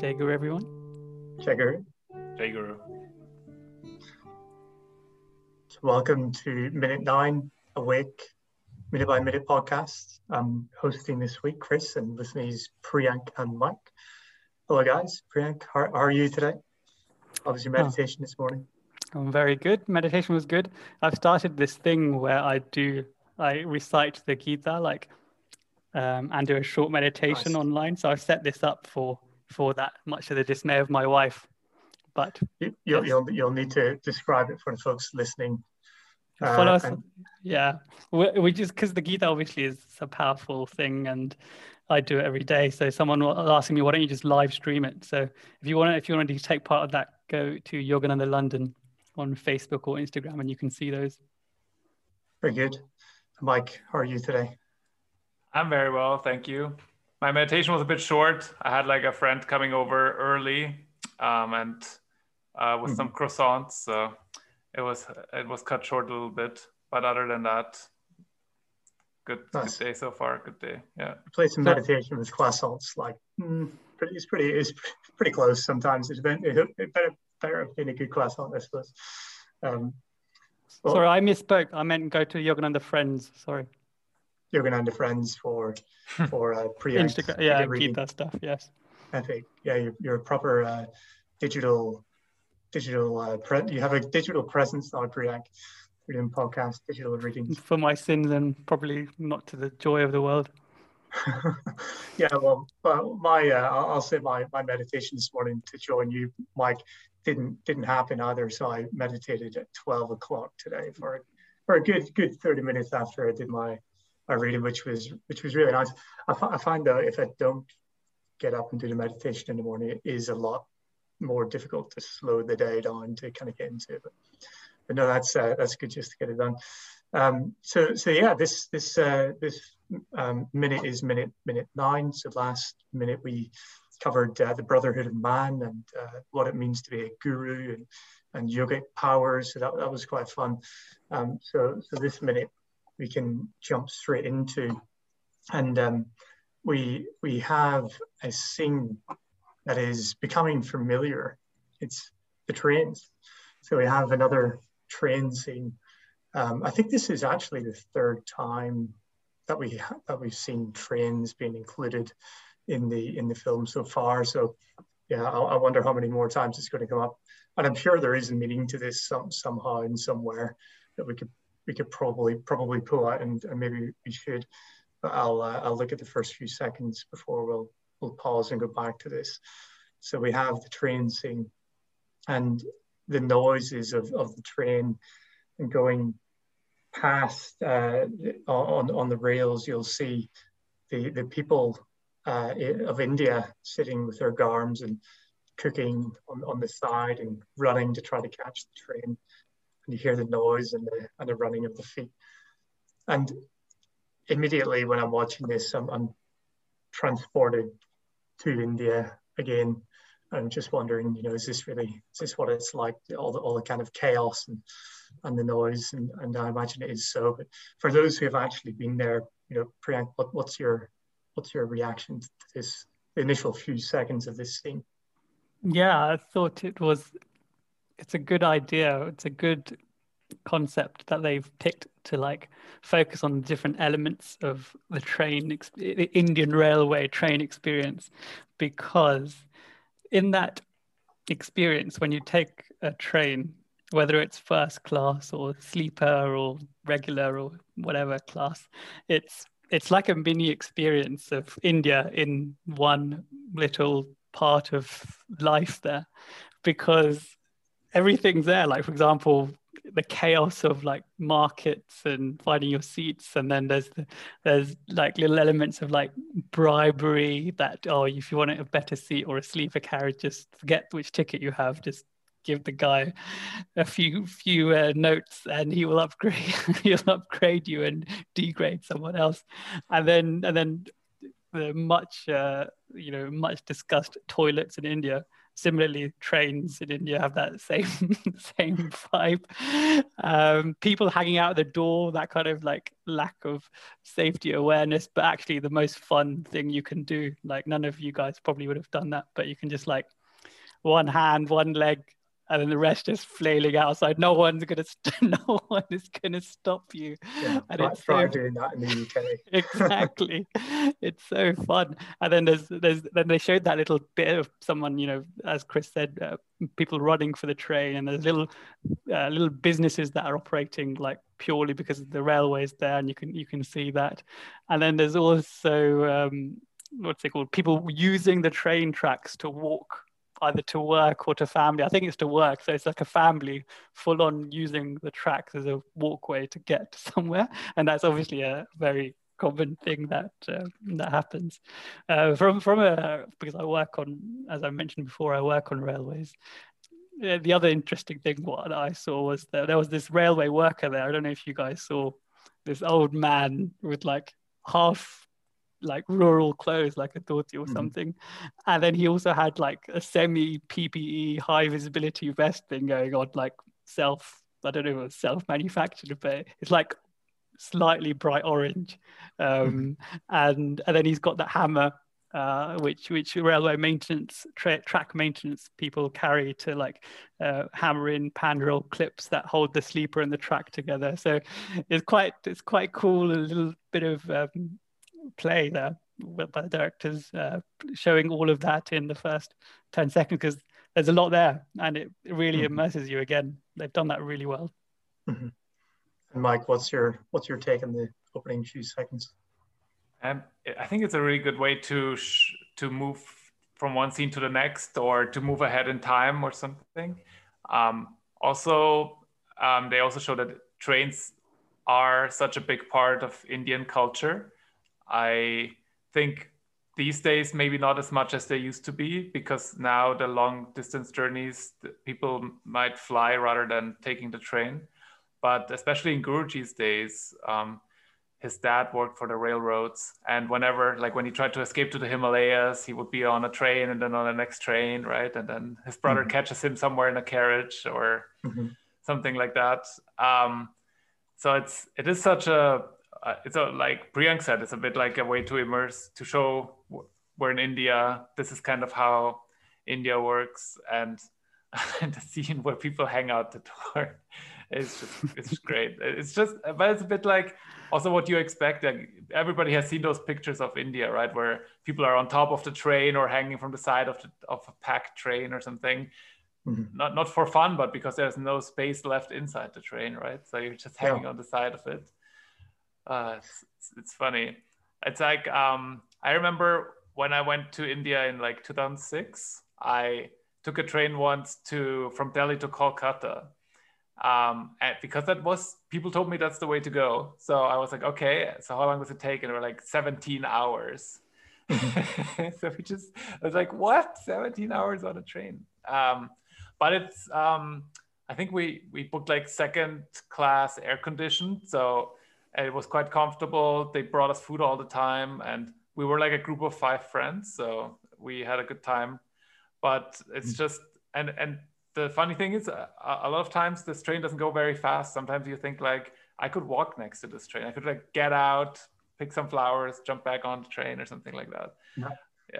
Jai Guru, everyone. Jai Guru. Jai Guru. So welcome to Minute Nine Awake Minute by Minute podcast. I'm hosting this week, Chris, and with me is Priyank and Mike. Hello, guys. Priyank, how, how are you today? How was your meditation oh. this morning? I'm very good. Meditation was good. I've started this thing where I do, I recite the Gita, like, um, and do a short meditation nice. online. So I've set this up for for that, much to the dismay of my wife. But you, will yes. you'll, you'll need to describe it for the folks listening. Uh, Follow us, and... yeah. We, we just because the Gita obviously is a powerful thing, and I do it every day. So someone was asking me, why don't you just live stream it? So if you want, to, if you want to take part of that, go to Yogananda London on Facebook or Instagram, and you can see those. Very good, Mike. How are you today? I'm very well, thank you my meditation was a bit short. I had like a friend coming over early, um, and uh, with mm-hmm. some croissants, so it was it was cut short a little bit. But other than that, good, nice. good day so far. Good day. Yeah. Play some meditation with croissants. Like mm, pretty, it's pretty it's pretty close. Sometimes it's been, it better better have been a good croissant, I suppose. Um, well, Sorry, I misspoke. I meant go to Yogananda Friends. Sorry. Yogananda Friends for for uh, pre Instagram, yeah, read that stuff. Yes. I think yeah, you're, you're a proper uh, digital digital uh, pre- you have a digital presence Priyank. You're doing podcast, digital readings. For my sins and probably not to the joy of the world. yeah, well, well my uh, I'll say my my meditation this morning to join you, Mike, didn't didn't happen either. So I meditated at twelve o'clock today for for a good good thirty minutes after I did my I reading, which was which was really nice. I, I find though if I don't get up and do the meditation in the morning, it is a lot more difficult to slow the day down to kind of get into it. But, but no, that's uh, that's good just to get it done. Um, so so yeah, this this uh, this um, minute is minute minute nine. So last minute we covered uh, the brotherhood of man and uh, what it means to be a guru and and yogic powers. So that, that was quite fun. Um, so so this minute we can jump straight into. And um, we, we have a scene that is becoming familiar. It's the trains. So we have another train scene. Um, I think this is actually the third time that we that we've seen trains being included in the in the film so far. So yeah, I, I, wonder how many more times it's going to come up. And I'm sure there is a meaning to this some, somehow and somewhere that we could we could probably probably pull out, and, and maybe we should. But I'll uh, I'll look at the first few seconds before we'll we'll pause and go back to this. So we have the train scene, and the noises of, of the train and going past uh, on on the rails. You'll see the the people uh, of India sitting with their garms and cooking on, on the side and running to try to catch the train and you hear the noise and the, and the running of the feet. And immediately when I'm watching this, I'm, I'm transported to India again. I'm just wondering, you know, is this really, is this what it's like, all the, all the kind of chaos and, and the noise? And, and I imagine it is so. But for those who have actually been there, you know, Priyank, what, what's your, what's your reaction to this, the initial few seconds of this scene? Yeah, I thought it was it's a good idea. It's a good concept that they've picked to like focus on different elements of the train, the Indian Railway train experience, because in that experience, when you take a train, whether it's first class or sleeper or regular or whatever class, it's it's like a mini experience of India in one little part of life there, because everything's there. Like for example, the chaos of like markets and finding your seats, and then there's the, there's like little elements of like bribery that oh if you want a better seat or a sleeper carriage, just forget which ticket you have, just give the guy a few few uh, notes and he will upgrade he'll upgrade you and degrade someone else. And then and then the much uh, you know much discussed toilets in india similarly, trains in India have that same same vibe. Um, people hanging out the door, that kind of like lack of safety awareness, but actually the most fun thing you can do. Like none of you guys probably would have done that, but you can just like one hand, one leg, and then the rest just flailing outside. No one's gonna, st- no one is gonna stop you. Yeah, and it's try so, doing that in the UK. exactly, it's so fun. And then there's, there's, then they showed that little bit of someone, you know, as Chris said, uh, people running for the train, and there's little, uh, little businesses that are operating like purely because of the railways there, and you can, you can see that. And then there's also, um, what's it called? People using the train tracks to walk either to work or to family. I think it's to work. So it's like a family full on using the tracks as a walkway to get somewhere. And that's obviously a very common thing that uh, that happens. Uh, from from a because I work on, as I mentioned before, I work on railways. Uh, the other interesting thing what I saw was that there was this railway worker there. I don't know if you guys saw this old man with like half like rural clothes like a dhoti or mm-hmm. something and then he also had like a semi ppe high visibility vest thing going on like self i don't know if it was self manufactured but it's like slightly bright orange um, mm-hmm. and and then he's got that hammer uh, which which railway maintenance tra- track maintenance people carry to like uh, hammer in pan clips that hold the sleeper and the track together. So it's quite it's quite cool. A little bit of um, play there by the directors, uh, showing all of that in the first 10 seconds because there's a lot there and it really mm-hmm. immerses you again. They've done that really well. Mm-hmm. And Mike, what's your what's your take on the opening few seconds? Um, I think it's a really good way to sh- to move from one scene to the next or to move ahead in time or something. Um, also, um, they also show that trains are such a big part of Indian culture I think these days maybe not as much as they used to be because now the long distance journeys people might fly rather than taking the train but especially in guruji's days um, his dad worked for the railroads and whenever like when he tried to escape to the himalayas he would be on a train and then on the next train right and then his brother mm-hmm. catches him somewhere in a carriage or mm-hmm. something like that um, so it's it is such a uh, it's a, like Priyank said, it's a bit like a way to immerse, to show we're in India. This is kind of how India works, and, and the scene where people hang out the door is just it's great. It's just, but it's a bit like also what you expect. Like everybody has seen those pictures of India, right, where people are on top of the train or hanging from the side of the, of a packed train or something. Mm-hmm. Not not for fun, but because there's no space left inside the train, right? So you're just hanging yeah. on the side of it. Uh, it's, it's, funny. It's like um, I remember when I went to India in like 2006. I took a train once to from Delhi to Kolkata, um, and because that was people told me that's the way to go. So I was like, okay. So how long does it take? And were like 17 hours. so we just I was like, what? 17 hours on a train. Um, but it's um, I think we we booked like second class air conditioned. So it was quite comfortable. They brought us food all the time, and we were like a group of five friends, so we had a good time. But it's mm. just and and the funny thing is, a, a lot of times this train doesn't go very fast. Sometimes you think like I could walk next to this train. I could like get out, pick some flowers, jump back on the train or something like that. Yeah,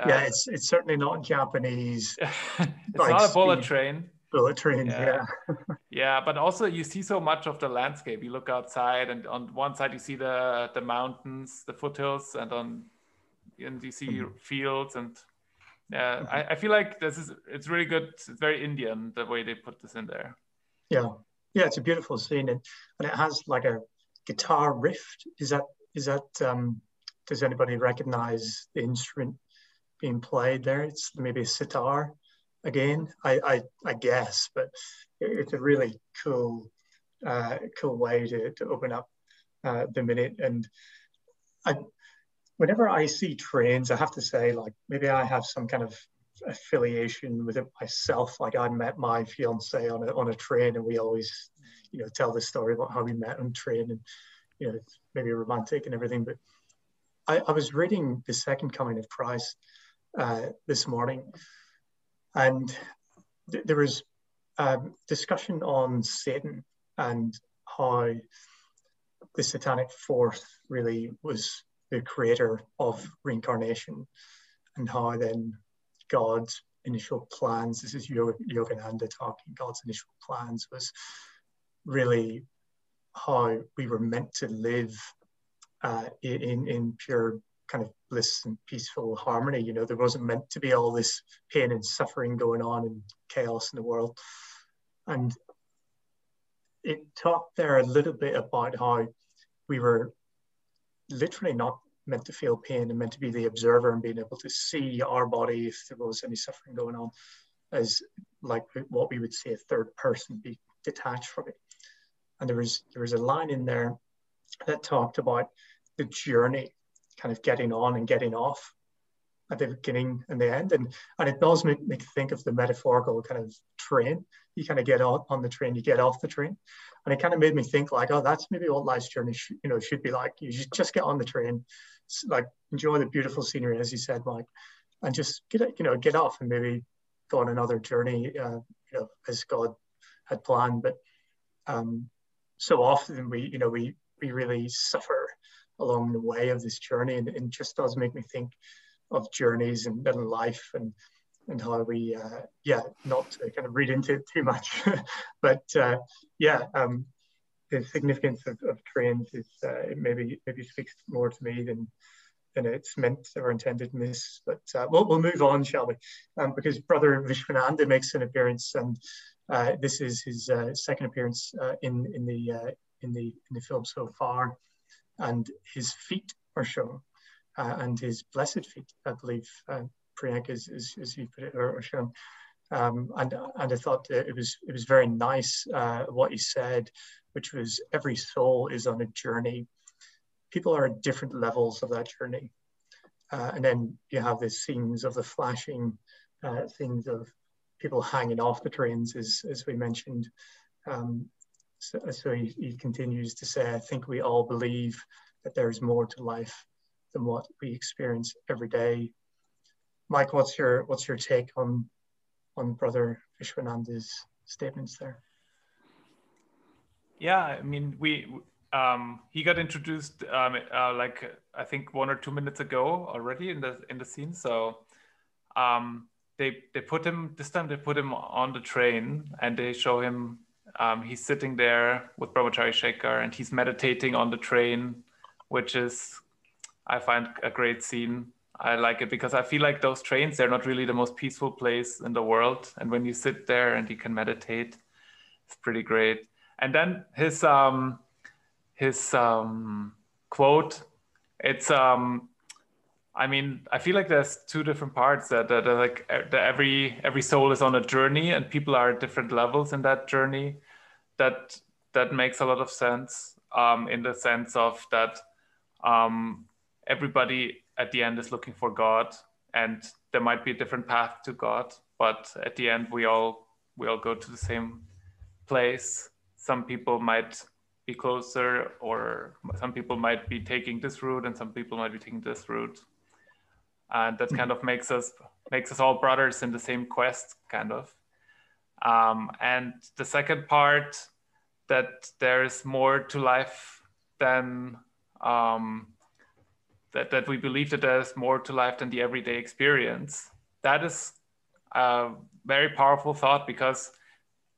yeah it's it's certainly not Japanese. it's not a bullet train bullet yeah. yeah. yeah but also you see so much of the landscape you look outside and on one side you see the the mountains the foothills and on and you see mm-hmm. fields and yeah mm-hmm. I, I feel like this is it's really good it's very indian the way they put this in there yeah yeah it's a beautiful scene and, and it has like a guitar riff is that is that um does anybody recognize the instrument being played there it's maybe a sitar again, I, I, I guess, but it's a really cool, uh, cool way to, to open up uh, the minute. And I, whenever I see trains, I have to say, like, maybe I have some kind of affiliation with it myself. Like, I met my fiance on a, on a train, and we always, you know, tell the story about how we met on train and, you know, maybe romantic and everything. But I, I was reading The Second Coming of Christ uh, this morning And th- there was um, discussion on Satan and how the satanic force really was the creator of reincarnation and how then God's initial plans, this is Yogananda talking, God's initial plans was really how we were meant to live uh, in, in pure kind of bliss and peaceful harmony. You know, there wasn't meant to be all this pain and suffering going on and chaos in the world. And it talked there a little bit about how we were literally not meant to feel pain and meant to be the observer and being able to see our body if there was any suffering going on as like what we would say a third person be detached from it and there was there was a line in there that talked about the journey kind of getting on and getting off at the beginning and the end. And, and it does make me think of the metaphorical kind of train. You kind of get on, on the train, you get off the train. And it kind of made me think like, oh, that's maybe what life's journey should, you know, should be like. You should just get on the train, like enjoy the beautiful scenery, as you said, Mike, and just get, you know, get off and maybe go on another journey, uh, you know, as God had planned. But um, so often we, you know, we, we really suffer along the way of this journey. And it just does make me think of journeys and, and life and and how we uh, yeah not to kind of read into it too much but uh, yeah um, the significance of, of trains is uh, maybe maybe speaks more to me than than it's meant or intended in this but uh, we'll, we'll move on shall we um, because brother Vishwananda makes an appearance and uh, this is his uh, second appearance in in the in the in the film so far and his feet are shown uh, and his blessed feet, I believe, uh, Priyanka, as, as, you put it, or, shown. Um, and and I thought it was it was very nice uh, what he said, which was every soul is on a journey. People are at different levels of that journey, uh, and then you have the scenes of the flashing uh, things of people hanging off the trains, as as we mentioned. Um, so, so he, he continues to say, I think we all believe that there is more to life than what we experience every day. Mike, what's your what's your take on on Brother Vishwananda's statements there? Yeah, I mean, we um, he got introduced um, uh, like I think one or two minutes ago already in the in the scene. So um, they they put him this time. They put him on the train and they show him. Um, he's sitting there with Brahmachari Shekhar and he's meditating on the train, which is I find a great scene. I like it because I feel like those trains, they're not really the most peaceful place in the world. And when you sit there and you can meditate, it's pretty great. And then his um his um quote, it's um I mean, I feel like there's two different parts that, that, that like that every every soul is on a journey and people are at different levels in that journey. That that makes a lot of sense um, in the sense of that um, everybody at the end is looking for God, and there might be a different path to God, but at the end we all we all go to the same place. Some people might be closer, or some people might be taking this route, and some people might be taking this route, and that kind of makes us makes us all brothers in the same quest, kind of. Um, and the second part that there is more to life than um, that, that we believe that there's more to life than the everyday experience. That is a very powerful thought because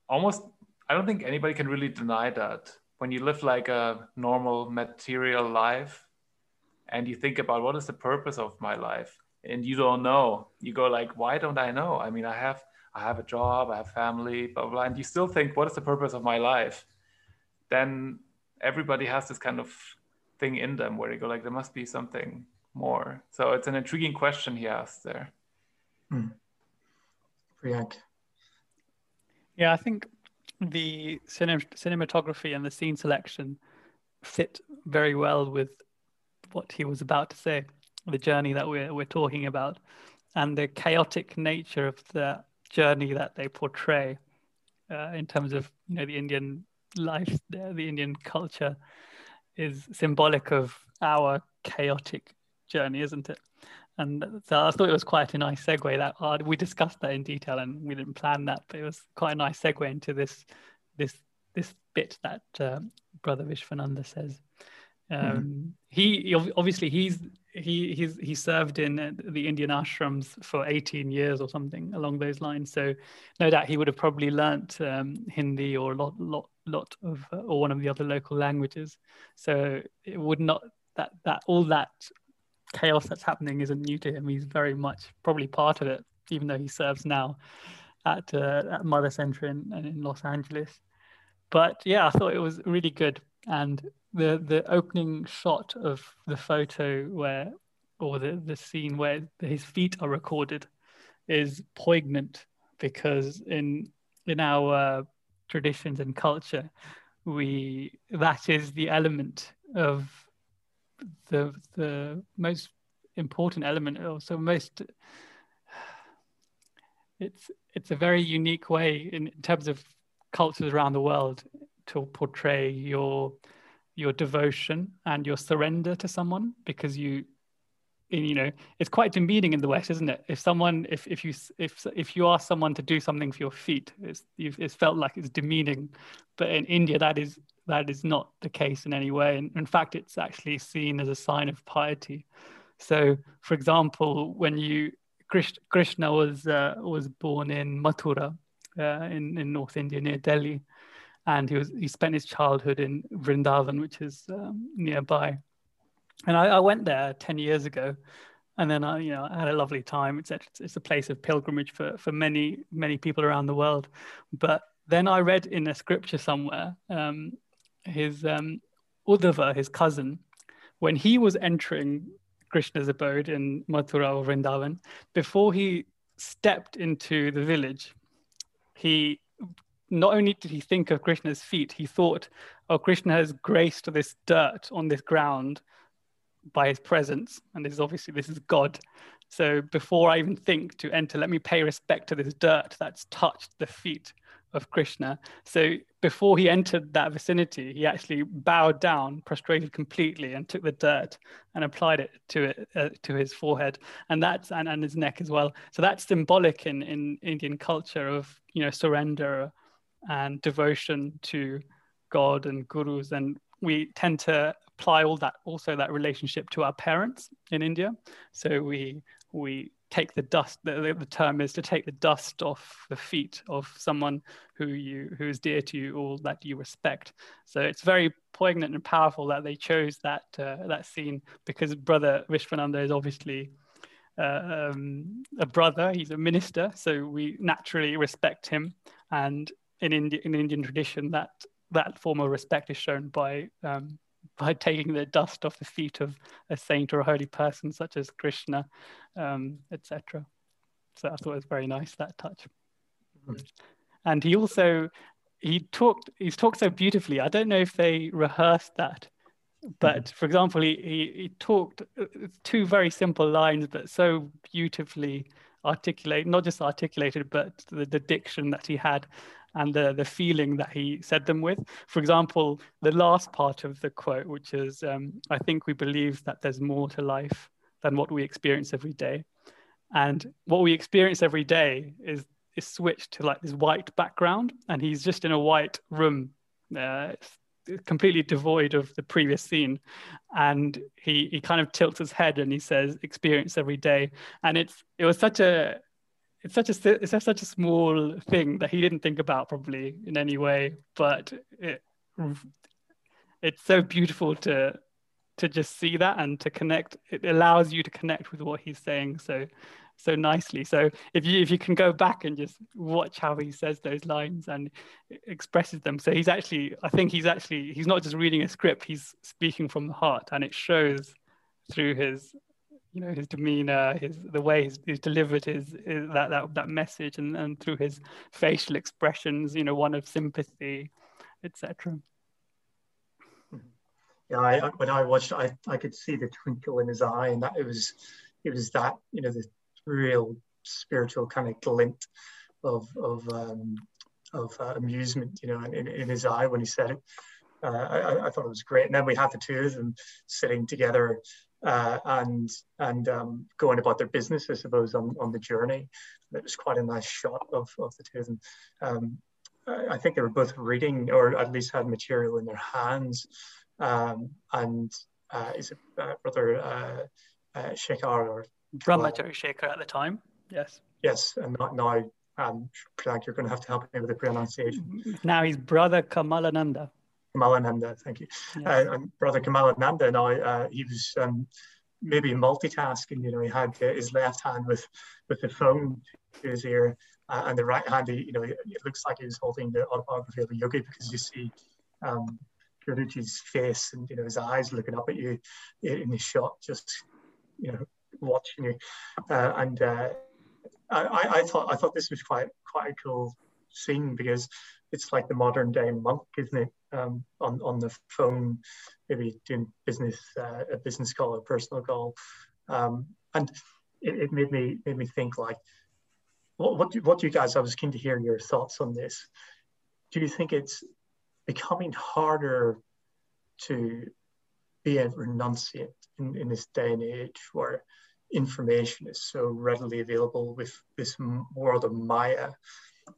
almost I don't think anybody can really deny that. When you live like a normal material life and you think about what is the purpose of my life and you don't know, you go like, why don't I know? I mean, I have I have a job, I have family, blah, blah, blah, and you still think, what is the purpose of my life? Then everybody has this kind of thing in them where they go like there must be something more so it's an intriguing question he asked there hmm. Priyank. yeah i think the cinem- cinematography and the scene selection fit very well with what he was about to say the journey that we're, we're talking about and the chaotic nature of the journey that they portray uh, in terms of you know the indian life the, the indian culture is symbolic of our chaotic journey, isn't it? and so I thought it was quite a nice segue. That uh, we discussed that in detail, and we didn't plan that, but it was quite a nice segue into this this this bit that uh, Brother Vishwananda says. Mm-hmm. Um, mm-hmm. He obviously he's he he's he served in uh, the Indian ashrams for 18 years or something along those lines. So no doubt he would have probably learnt um, Hindi or a lot lot lot of uh, or one of the other local languages. So it would not that that all that chaos that's happening isn't new to him. He's very much probably part of it, even though he serves now at, uh, at Mother Center in, in Los Angeles. But yeah, I thought it was really good. And the the opening shot of the photo where or the, the scene where his feet are recorded is poignant because in in our traditions and culture we that is the element of the the most important element also most it's it's a very unique way in, in terms of cultures around the world to portray your your devotion and your surrender to someone because you you know it's quite demeaning in the west isn't it? If someone if if you if if you ask someone to do something for your feet it's it's felt like it's demeaning. But in india that is that is not the case in any way. And in fact it's actually seen as a sign of piety. So for example when you krishna was uh, was born in mathura uh, in in north india near delhi and he was he spent his childhood in Vrindavan, which is um, nearby. And I, I, went there ten years ago, and then I you know I had a lovely time. It's it's a place of pilgrimage for for many many people around the world. But then I read in a scripture somewhere um, his um, Uddhava, his cousin, when he was entering Krishna's abode in Mathura or Vrindavan, before he stepped into the village, he not only did he think of Krishna's feet, he thought, oh, Krishna has graced this dirt on this ground by his presence. And this is obviously, this is God. So before I even think to enter, let me pay respect to this dirt that's touched the feet of Krishna. So before he entered that vicinity, he actually bowed down, prostrated completely, and took the dirt and applied it to it uh, to his forehead, and that's and, and his neck as well. So that's symbolic in in Indian culture of you know surrender and devotion to God and gurus. And we tend to apply all that also that relationship to our parents in India. So we we take the dust the, the term is to take the dust off the feet of someone who you who is dear to you or that you respect so it's very poignant and powerful that they chose that uh, that scene because brother vishwananda is obviously uh, um, a brother he's a minister so we naturally respect him and in India, in Indian tradition, that that form of respect is shown by um, by taking the dust off the feet of a saint or a holy person, such as Krishna, um, etc. So I thought it was very nice that touch. Mm-hmm. And he also he talked he's talked so beautifully. I don't know if they rehearsed that, but mm-hmm. for example, he, he, he talked uh, two very simple lines, but so beautifully articulate, not just articulated, but the, the diction that he had and the, the feeling that he said them with. For example, the last part of the quote, which is, um, I think we believe that there's more to life than what we experience every day. And what we experience every day is, is switched to like this white background, and he's just in a white room, uh, completely devoid of the previous scene and he he kind of tilts his head and he says experience every day and it's it was such a it's such a it's such a small thing that he didn't think about probably in any way, but it it's so beautiful to to just see that and to connect. It allows you to connect with what he's saying so so nicely. So if you if you can go back and just watch how he says those lines and expresses them, so he's actually I think he's actually he's not just reading a script; he's speaking from the heart, and it shows through his you know his demeanor his the way he's, he's delivered his, his, that, that that message and, and through his facial expressions you know one of sympathy etc yeah I, when i watched i i could see the twinkle in his eye and that it was it was that you know the real spiritual kind of glint of of um of uh, amusement you know in, in his eye when he said it. Uh, I, I, thought it was great. And then we had the two of them sitting together uh, and and um, going about their business, I suppose, on, on the journey. And it was quite a nice shot of, of the two of them. Um, I think they were both reading, or at least had material in their hands. Um, and uh, is it uh, brother uh, uh, Shekhar or Brahma Shekhar at the time? Yes. Yes, and not now. Um, you're going to have to help me with the pronunciation. Now he's brother Kamalananda. Kamalananda, thank you. Uh, and brother Kamalananda now, uh, he was um, maybe multitasking, you know, he had uh, his left hand with, with the phone to his ear uh, and the right hand, he, you know, it looks like he was holding the autobiography of a yogi because you see um, Guruji's face and, you know, his eyes looking up at you in the shot, just, you know, watching you. Uh, and uh, I, I thought I thought this was quite quite a cool scene because it's like the modern day monk, isn't it? Um, on on the phone, maybe doing business uh, a business call or personal call, um, and it, it, made me made me think like, what what do, what do you guys? I was keen to hear your thoughts on this. Do you think it's becoming harder to be a renunciate in, in this day and age where information is so readily available with this world of Maya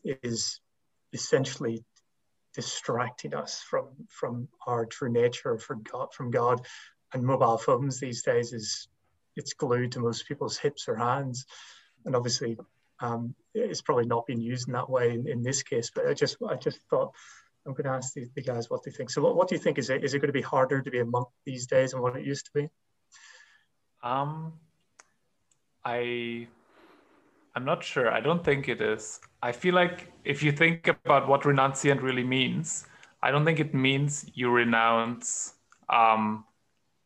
is essentially distracting us from from our true nature from God from God. And mobile phones these days is it's glued to most people's hips or hands. And obviously um, it's probably not being used in that way in, in, this case but I just I just thought I'm going to ask the, the guys what they think. So what, what do you think? Is it is it going to be harder to be a monk these days than what it used to be? Um I I'm not sure. I don't think it is. I feel like if you think about what renunciant really means, I don't think it means you renounce um,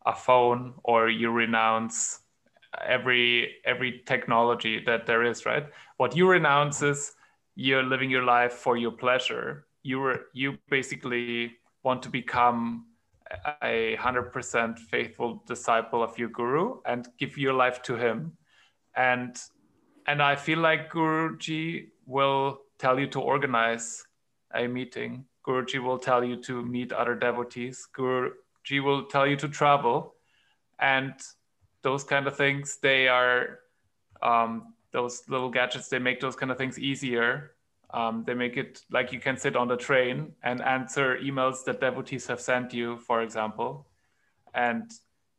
a phone or you renounce every every technology that there is. Right? What you renounce is you're living your life for your pleasure. You were you basically want to become a hundred percent faithful disciple of your guru and give your life to him and and I feel like Guruji will tell you to organize a meeting. Guruji will tell you to meet other devotees. Guruji will tell you to travel, and those kind of things. They are um, those little gadgets. They make those kind of things easier. Um, they make it like you can sit on the train and answer emails that devotees have sent you, for example, and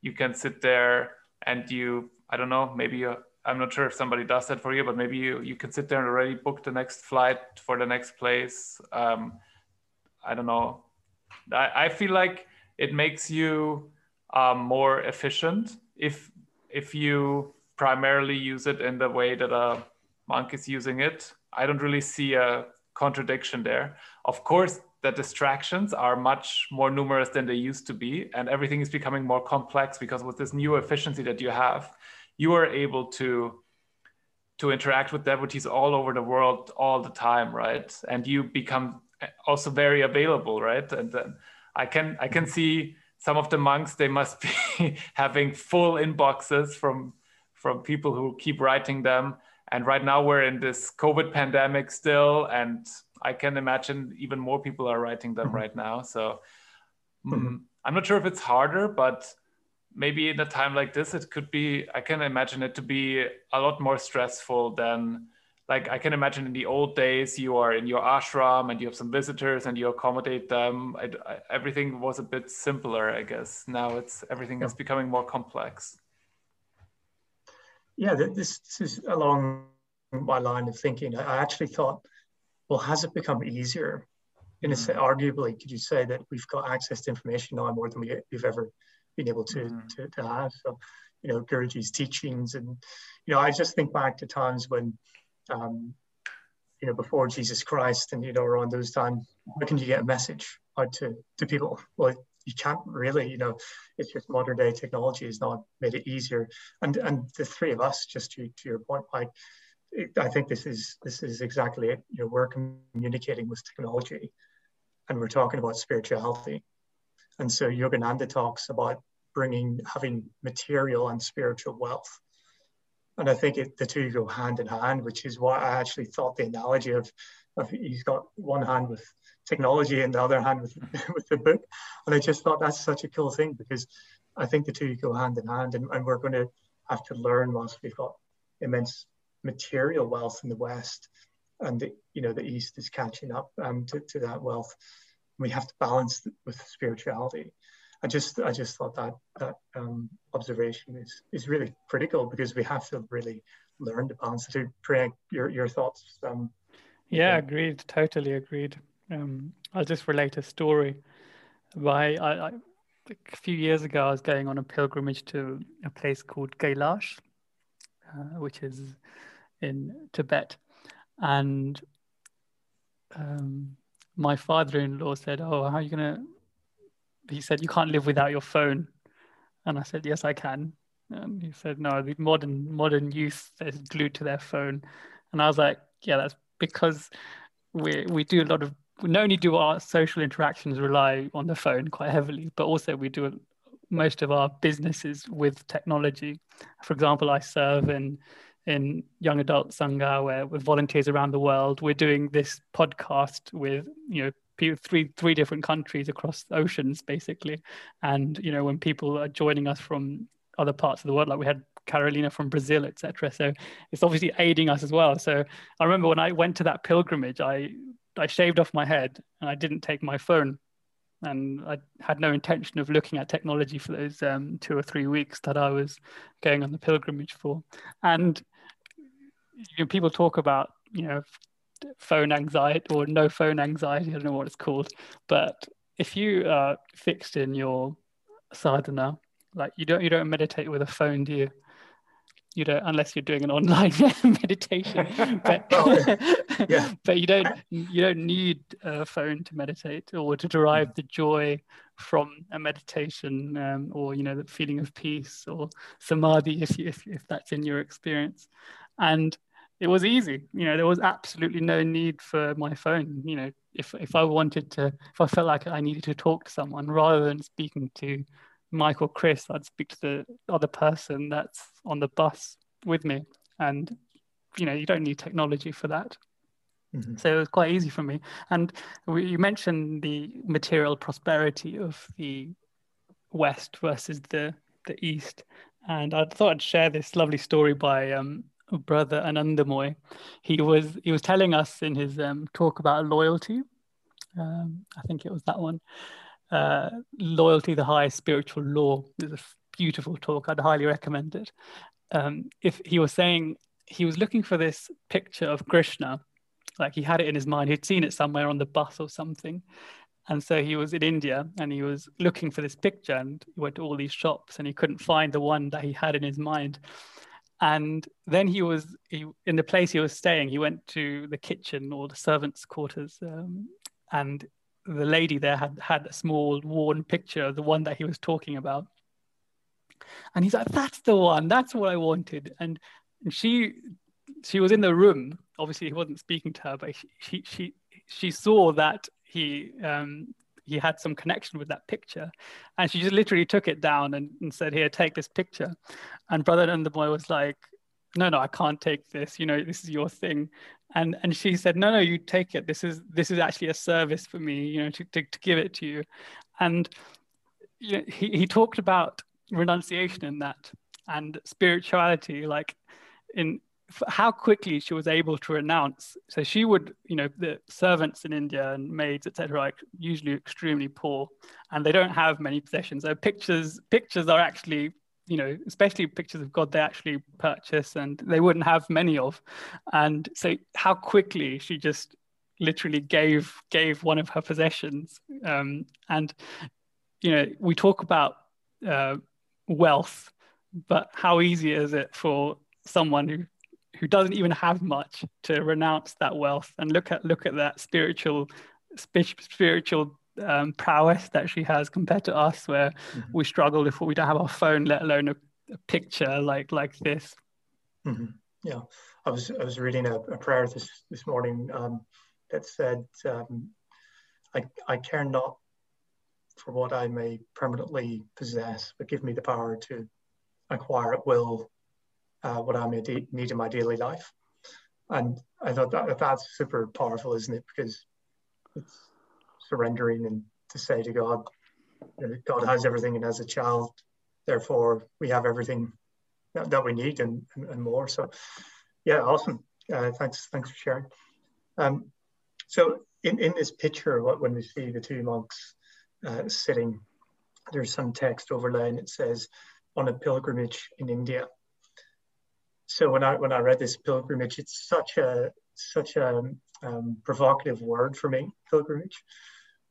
you can sit there and you I don't know maybe you I'm not sure if somebody does that for you, but maybe you, you can sit there and already book the next flight for the next place. Um, I don't know. I, I feel like it makes you um, more efficient if if you primarily use it in the way that a monk is using it. I don't really see a contradiction there. Of course, the distractions are much more numerous than they used to be, and everything is becoming more complex because with this new efficiency that you have, you are able to to interact with devotees all over the world all the time right and you become also very available right and then i can i can see some of the monks they must be having full inboxes from from people who keep writing them and right now we're in this covid pandemic still and i can imagine even more people are writing them mm-hmm. right now so mm-hmm. Mm, i'm not sure if it's harder but maybe in a time like this it could be i can imagine it to be a lot more stressful than like i can imagine in the old days you are in your ashram and you have some visitors and you accommodate them. I, I, everything was a bit simpler i guess. Now it's everything is becoming more complex. Yeah this, this is along my line of thinking. I actually thought well has it become easier? In a mm. arguably could you say that we've got access to information now more than we, we've ever been able to, mm. to, to have. So, you know, Guruji's teachings. And, you know, I just think back to times when, um, you know, before Jesus Christ and, you know, around those times, how can you get a message out to, to people? Well, you can't really, you know, it's just modern day technology has not made it easier. And and the three of us, just to, to your point, like, I think this is this is exactly it. You know, we're communicating with technology, and we're talking about spirituality. And so Yogananda talks about bringing, having material and spiritual wealth. And I think it, the two go hand in hand, which is why I actually thought the analogy of, of he's got one hand with technology and the other hand with, with the book. And I just thought that's such a cool thing because I think the two go hand in hand and, and we're going to have to learn whilst we've got immense material wealth in the West and the, you know the East is catching up um, to, to that wealth. We have to balance with spirituality. I just I just thought that that um, observation is is really critical because we have to really learn to balance to Priyank, your your thoughts. Um, yeah, agreed. Totally agreed. Um, I'll just relate a story. Why I, I, a few years ago, I was going on a pilgrimage to a place called Kailash, uh, which is in Tibet, and um, my father-in-law said, "Oh, how are you gonna?" He said, "You can't live without your phone," and I said, "Yes, I can." And he said, "No, the modern modern youth is glued to their phone," and I was like, "Yeah, that's because we we do a lot of not only do our social interactions rely on the phone quite heavily, but also we do most of our businesses with technology. For example, I serve in in young adult sangha where with volunteers around the world we're doing this podcast with you know three three different countries across oceans basically. And you know when people are joining us from other parts of the world like we had carolina from brazil etc so it's obviously aiding us as well. So i remember when i went to that pilgrimage i i shaved off my head and i didn't take my phone. And I had no intention of looking at technology for those um, two or three weeks that I was going on the pilgrimage for. And you know, people talk about you know phone anxiety or no phone anxiety. I don't know what it's called, but if you are fixed in your sadhana, like you don't you don't meditate with a phone, do you? You don't unless you're doing an online meditation, but yeah. but you don't you don't need a phone to meditate or to derive the joy from a meditation um, or you know the feeling of peace or samadhi if you, if, if that's in your experience and it was easy. You know, there was absolutely no need for my phone. You know, if if I wanted to, if I felt like I needed to talk to someone, rather than speaking to Mike or Chris, I'd speak to the other person that's on the bus with me. And you know, you don't need technology for that. Mm-hmm. So it was quite easy for me. And we, you mentioned the material prosperity of the West versus the the East, and I thought I'd share this lovely story by um, brother Anandamoy, he was he was telling us in his um, talk about loyalty. Um, I think it was that one. Uh, loyalty, the highest spiritual law. It's a beautiful talk. I'd highly recommend it. Um, if he was saying he was looking for this picture of Krishna, like he had it in his mind. He'd seen it somewhere on the bus or something, and so he was in India and he was looking for this picture and he went to all these shops and he couldn't find the one that he had in his mind and then he was he, in the place he was staying he went to the kitchen or the servants quarters um, and the lady there had had a small worn picture of the one that he was talking about. And he's like that's the one. That's what i wanted. And, and she she was in the room. Obviously he wasn't speaking to her but she she she, she saw that he um, he had some connection with that picture. And she just literally took it down and, and said, Here, take this picture. And Brother Anandamoy was like, No, no, I can't take this. You know, this is your thing. And and she said, No, no, you take it. This is this is actually a service for me, you know, to, to, to give it to you. And you know, he, he talked about renunciation in that and spirituality, like in how quickly she was able to announce. So she would, you know, the servants in India and maids, etc., are usually extremely poor, and they don't have many possessions. So pictures, pictures are actually, you know, especially pictures of God, they actually purchase, and they wouldn't have many of. And so, how quickly she just literally gave gave one of her possessions, um, and you know, we talk about uh, wealth, but how easy is it for someone who who doesn't even have much to renounce that wealth and look at look at that spiritual spiritual um, prowess that she has compared to us where mm-hmm. we struggle if we don't have our phone let alone a, a picture like like this mm-hmm. yeah i was i was reading a, a prayer this this morning um, that said um, i i care not for what i may permanently possess but give me the power to acquire at will uh, what I need in my daily life. And I thought that that's super powerful, isn't it? Because it's surrendering and to say to God, God has everything and as a child, therefore we have everything that, that we need and, and, and, more. So yeah, awesome. Uh, thanks, thanks for sharing. Um, so in, in this picture, when we see the two monks uh, sitting, there's some text overlay and it says, on a pilgrimage in India. So when I when I read this pilgrimage, it's such a such a um, provocative word for me, pilgrimage.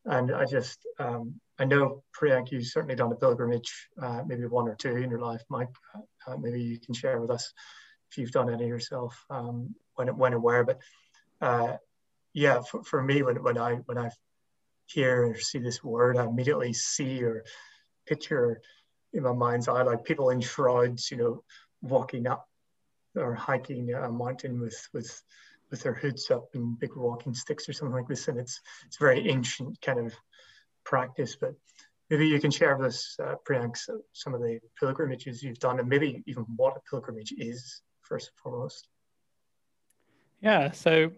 And I just um, I know Priyank, you've certainly done a pilgrimage, uh, maybe one or two in your life. Mike, uh, maybe you can share with us if you've done any yourself, um, when when and where. But uh, yeah, for, for me, when when I when I hear or see this word, I immediately see or picture in my mind's eye like people in shrouds, you know, walking up or hiking a mountain with with with their hoods up and big walking sticks or something like this. And it's it's very ancient kind of practice. But maybe you can share with us, uh, Priyank, some of the pilgrimages you've done and maybe even what a pilgrimage is first and foremost. Yeah, so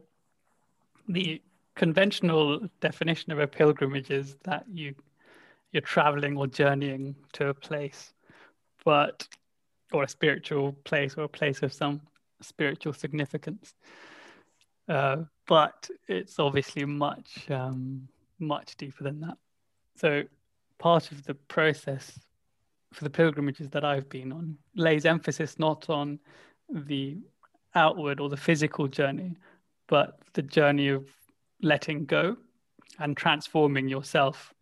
the conventional definition of a pilgrimage is that you you're traveling or journeying to a place, but or a spiritual place or a place of some spiritual significance. Uh, but it's obviously much um, much deeper than that. So part of the process for the pilgrimages that I've been on lays emphasis not on the outward or the physical journey, but the journey of letting go and transforming yourself.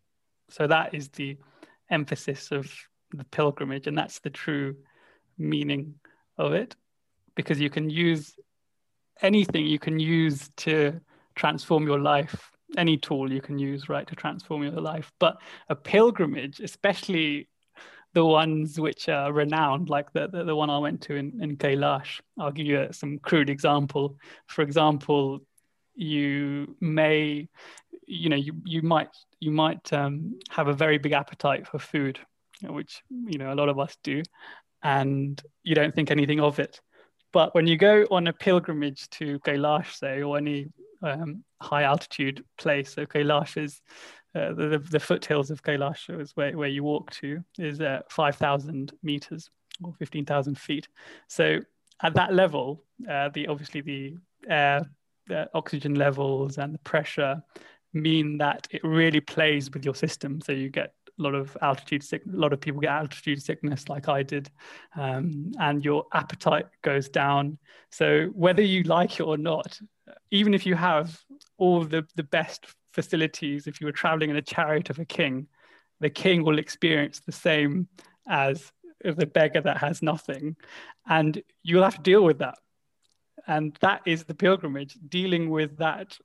So that is the emphasis of the pilgrimage, and that's the true meaning of it, because you can use anything you can use to transform your life, any tool you can use, right, to transform your life. But a pilgrimage, especially the ones which are renowned, like the, the, the one I went to in, in Kailash. I'll give you some crude example. For example, you may you know you, you might you might um, have a very big appetite for food which you know a lot of us do and you don't think anything of it but when you go on a pilgrimage to Kailash say or any um, high altitude place so Kailash is uh, the, the foothills of Kailash is where, where you walk to is uh, 5,000 meters or 15,000 feet. So at that level, uh, the obviously the air the oxygen levels and the pressure mean that it really plays with your system. So you get a lot of altitude sick. A lot of people get altitude sickness, like I did, um, and your appetite goes down. So whether you like it or not, even if you have all the the best facilities, if you were traveling in a chariot of a king, the king will experience the same as the beggar that has nothing, and you'll have to deal with that and that is the pilgrimage dealing with that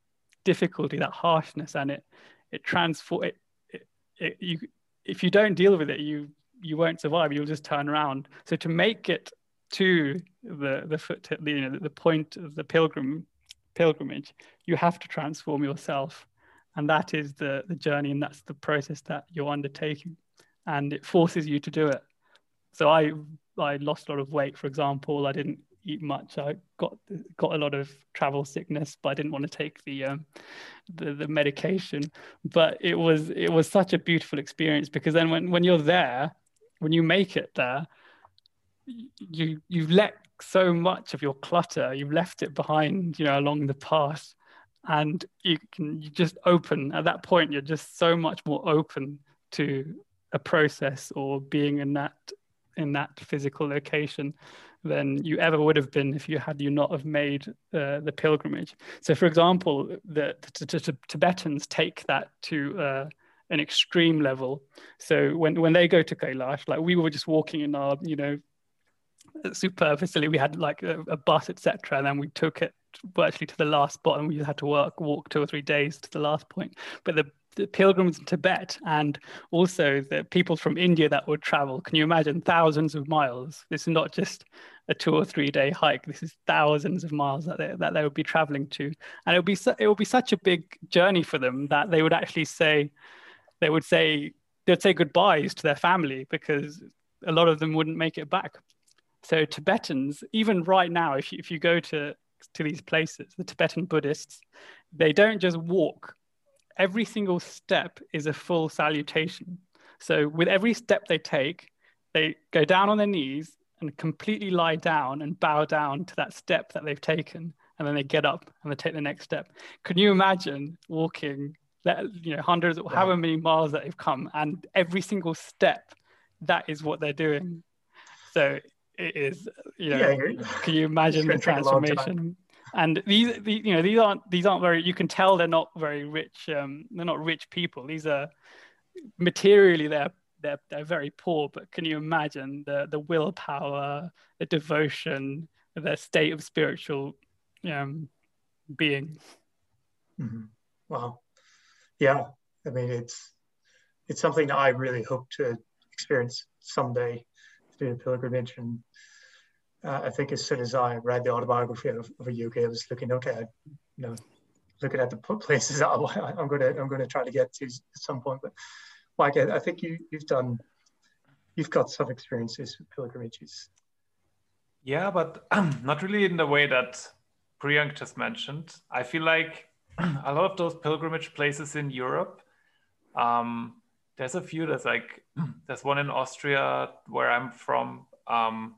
difficulty that harshness and it it transform it, it, it, you if you don't deal with it you you won't survive. You'll just turn around. So to make it to the the foot you know the point of the pilgrim pilgrimage you have to transform yourself. And that is the the journey and that's the process that you're undertaking. And it forces you to do it. So i i lost a lot of weight for example. I didn't eat much. I got got a lot of travel sickness, but I didn't want to take the um, the, the medication. But it was it was such a beautiful experience because then when when you're there, when you make it there, you you've let so much of your clutter, you've left it behind, you know, along the path, and you can you just open at that point. You're just so much more open to a process or being in that in that physical location than you ever would have been if you had you not have made uh, the pilgrimage. So, for example, the, the, the Tibetans take that to uh, an extreme level. So when when they go to Kailash, like we were just walking in our you know superb facility, we had like a, a bus, etc., and then we took it virtually to the last spot, and we had to work walk two or three days to the last point. But the the pilgrims in Tibet and also the people from India that would travel. Can you imagine thousands of miles? This is not just a two or three day hike. This is thousands of miles that they, that they would be traveling to, and it would be su- it would be such a big journey for them that they would actually say they would say they'd say goodbyes to their family because a lot of them wouldn't make it back. So Tibetans, even right now, if you, if you go to to these places, the Tibetan Buddhists, they don't just walk every single step is a full salutation. So with every step they take, they go down on their knees and completely lie down and bow down to that step that they've taken. And then they get up and they take the next step. Can you imagine walking, that you know, hundreds, yeah. however many miles that they've come, and every single step, that is what they're doing. So it is, you know, yeah, can you imagine the transformation? And these, these, you know, these aren't these aren't very. You can tell they're not very rich. Um, they're not rich people. These are materially they're they're they're very poor, but can you imagine the the willpower, the devotion, the state of spiritual um, being? Mm-hmm. Wow, yeah. I mean, it's it's something I really hope to experience someday through the pilgrimage. And uh, I think as soon as I read the autobiography of, of a yogi, I was looking, okay, you know, looking at the places I'm going to I'm going to try to get to at some point. But Mike, I, I think you you've done you've got some experiences with pilgrimages. Yeah, but not really in the way that Priyank just mentioned. I feel like a lot of those pilgrimage places in Europe, um, there's a few. There's like there's one in Austria where I'm from. Um,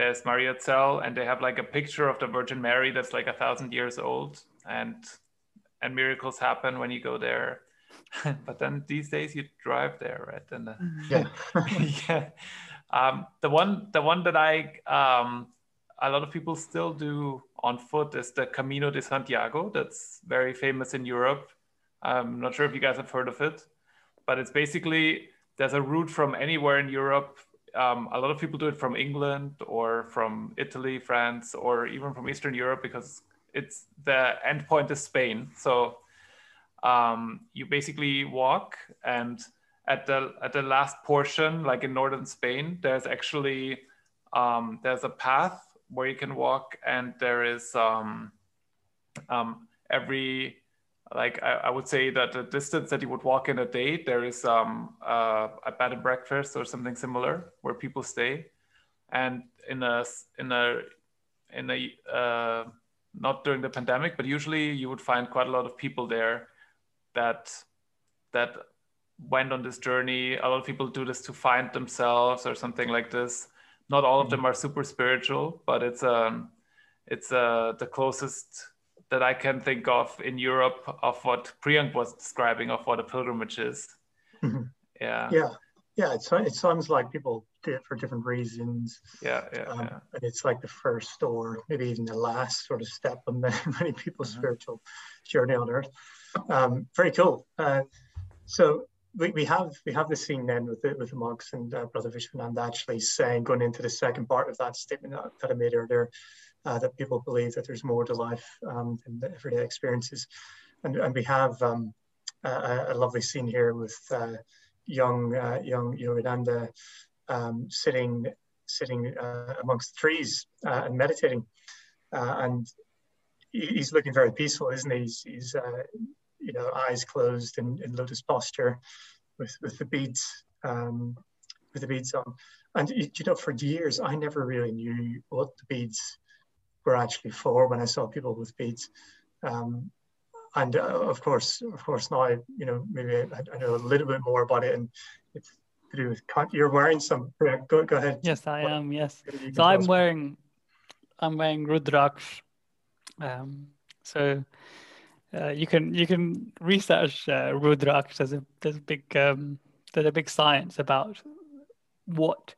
there's Mariazell, and they have like a picture of the Virgin Mary that's like a thousand years old, and and miracles happen when you go there. but then these days you drive there, right? And uh, yeah, yeah. Um, the one, the one that I, um, a lot of people still do on foot is the Camino de Santiago. That's very famous in Europe. I'm not sure if you guys have heard of it, but it's basically there's a route from anywhere in Europe. Um, a lot of people do it from England or from Italy, France, or even from Eastern Europe because it's the end point is Spain. So um, you basically walk and at the at the last portion like in northern spain there's actually um, there's a path where you can walk and there is um, um, every like I, I, would say that the distance that you would walk in a day there is um, uh, a bed and breakfast or something similar where people stay and in a in a in a uh, not during the pandemic but usually you would find quite a lot of people there that that went on this journey. A lot of people do this to find themselves or something like this. Not all of them are super spiritual, but it's um it's uh, the closest that I can think of in Europe of what Priyank was describing of what a pilgrimage is. Mm-hmm. Yeah. Yeah. Yeah. It's, it sounds like people did it for different reasons. Yeah. Yeah, um, yeah. And it's like the first or maybe even the last sort of step of many, many people's mm-hmm. spiritual journey on earth. Um, very cool. Uh, so we, we have we have the scene then with the, with the monks and uh, Brother Vishwanand actually saying going into the second part of that statement that, that I made earlier uh, that people believe that there's more to life um, than the everyday experiences, and and we have um, a, a, lovely scene here with uh, young uh, young Yogananda um, sitting sitting uh, amongst the trees uh, and meditating, and he's looking very peaceful, isn't he? He's, he's you know, eyes closed in, in lotus posture with, with the beads, um, with the beads on. And you know, for years, I never really knew what the beads were actually for when I saw people with beads. Um, and uh, of course, of course, now you know maybe I, I, know a little bit more about it, and it's to do with you're wearing some. Go, go ahead. Yes, I what, am. Yes, so I'm wearing, I'm wearing Rudraksh. Um, so uh, you can you can research uh, Rudraksh. There's a there's a big um, there's a big science about what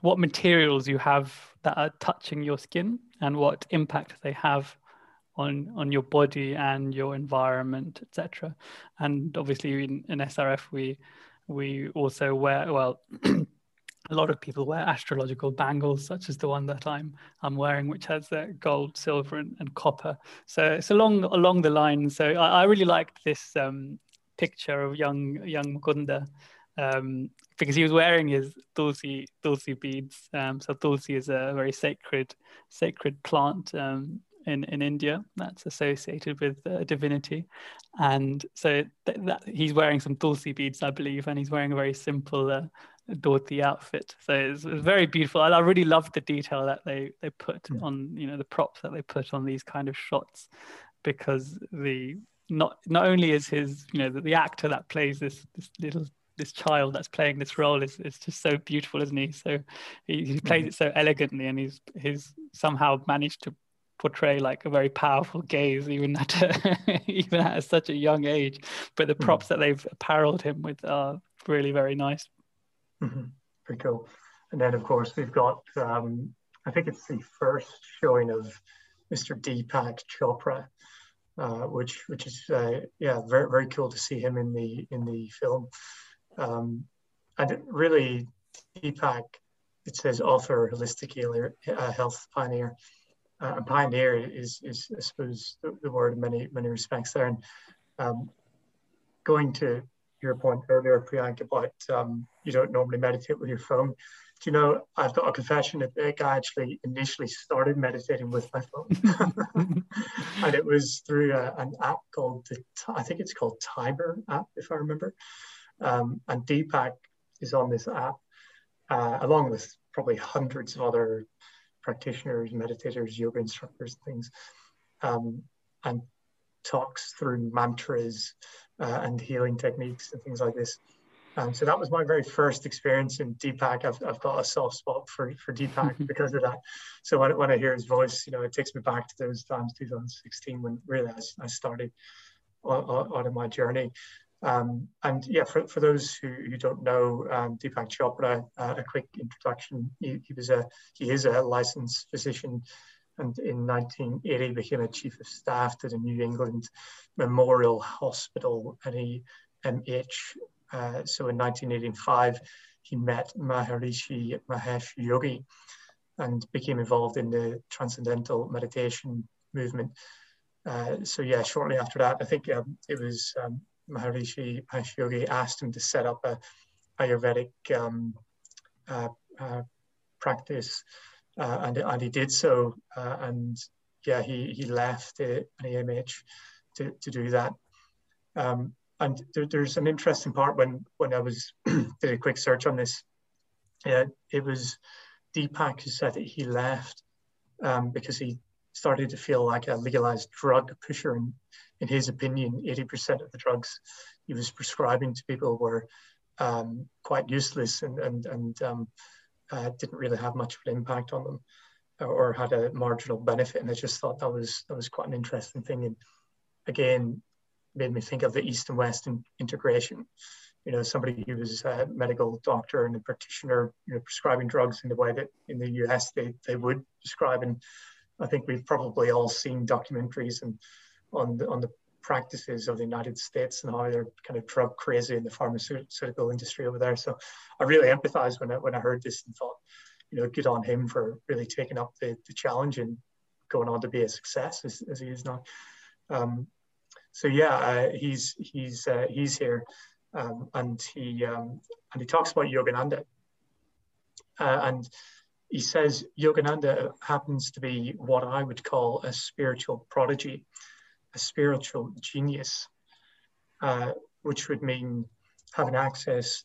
what materials you have that are touching your skin and what impact they have on on your body and your environment, etc. And obviously in, in SRF we we also wear well a lot of people wear astrological bangles, such as the one that I'm I'm wearing, which has uh, gold, silver, and, and, copper. So it's along along the line. So I, I really liked this um, picture of young young Mukunda um, because he was wearing his tulsi tulsi beads. Um, so tulsi is a very sacred sacred plant um, in in India that's associated with uh, divinity, and so th- that he's wearing some tulsi beads, I believe, and he's wearing a very simple. Uh, Dhoti outfit. So it's, it's very beautiful. I, I really love the detail that they they put mm. on, you know, the props that they put on these kind of shots, because the not not only is his you know the, the actor that plays this this little this child that's playing this role is, is just so beautiful, isn't he? So he, he plays mm-hmm. it so elegantly, and he's he's somehow managed to portray like a very powerful gaze even at a, even at such a young age. But the props mm-hmm. that they've apparelled him with are really very nice. Mm-hmm. Pretty cool. And then of course we've got um, I think it's the first showing of Mr. Deepak Chopra, uh, which which is uh, yeah very very cool to see him in the in the film. Um, and really, Deepak, it says author, holistic healer, uh, health pioneer. Uh, pioneer is, is, I suppose, the, the, word in many, many respects there. And um, going to your point earlier, Priyank, about um, you don't normally meditate with your phone. Do you know, I've got a confession that I actually initially started meditating with my phone. and it was through a, uh, an app called, the, I think it's called Timer app, if I remember. Um, and Deepak is on this app, uh, along with probably hundreds of other practitioners, meditators, yoga instructors, and things, um, and talks through mantras uh, and healing techniques and things like this. Um, so that was my very first experience in Deepak. I've, I've got a soft spot for, for Deepak because of that. So when, when I hear his voice, you know, it takes me back to those times, 2016, when really I, I started on, on, on my journey. Um, and yeah, for, for those who, who don't know um, Deepak Chopra, uh, a quick introduction. He, he, was a he is a licensed physician, and in 1980 became a chief of staff to the New England Memorial Hospital, and MH. Uh, so in 1985, he met Maharishi Mahesh Yogi, and became involved in the transcendental meditation movement. Uh, so yeah, shortly after that, I think um, it was um, Maharishi Yogi asked him to set up a Ayurvedic um, uh, uh, practice, uh, and, and he did so. Uh, and yeah, he, he left the AMH to, to do that. Um, and there, there's an interesting part when, when I was did a quick search on this. Yeah, it was Deepak who said that he left um, because he started to feel like a legalized drug pusher and in his opinion, 80% of the drugs he was prescribing to people were um, quite useless and, and, and um, uh, didn't really have much of an impact on them or had a marginal benefit. And I just thought that was, that was quite an interesting thing. And again, made me think of the East and West in, integration. You know, somebody who was a medical doctor and a practitioner, you know, prescribing drugs in the way that in the US they, they would prescribe. And I think we've probably all seen documentaries and on the, on the practices of the United States and how they're kind of drug crazy in the pharmaceutical industry over there. So I really empathized when I, when I heard this and thought, you know, good on him for really taking up the, the challenge and going on to be a success as, as he is now. Um, so yeah, uh, he's he's uh, he's here, um, and he um, and he talks about Yogananda, uh, and he says Yogananda happens to be what I would call a spiritual prodigy a spiritual genius, uh, which would mean having access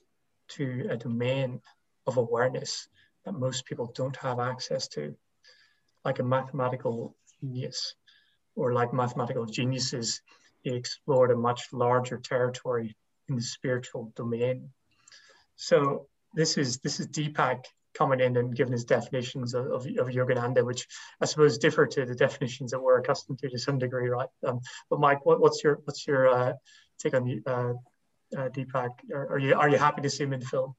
to a domain of awareness that most people don't have access to, like a mathematical genius or like mathematical geniuses, he explored a much larger territory in the spiritual domain. So this is this is Deepak coming in and giving his definitions of, of, of Yogananda, which I suppose differ to the definitions that we're accustomed to to some degree, right? Um, but Mike, what, what's your what's your uh, take on uh, uh, Deepak? Are, are, you are you happy to see him in the film?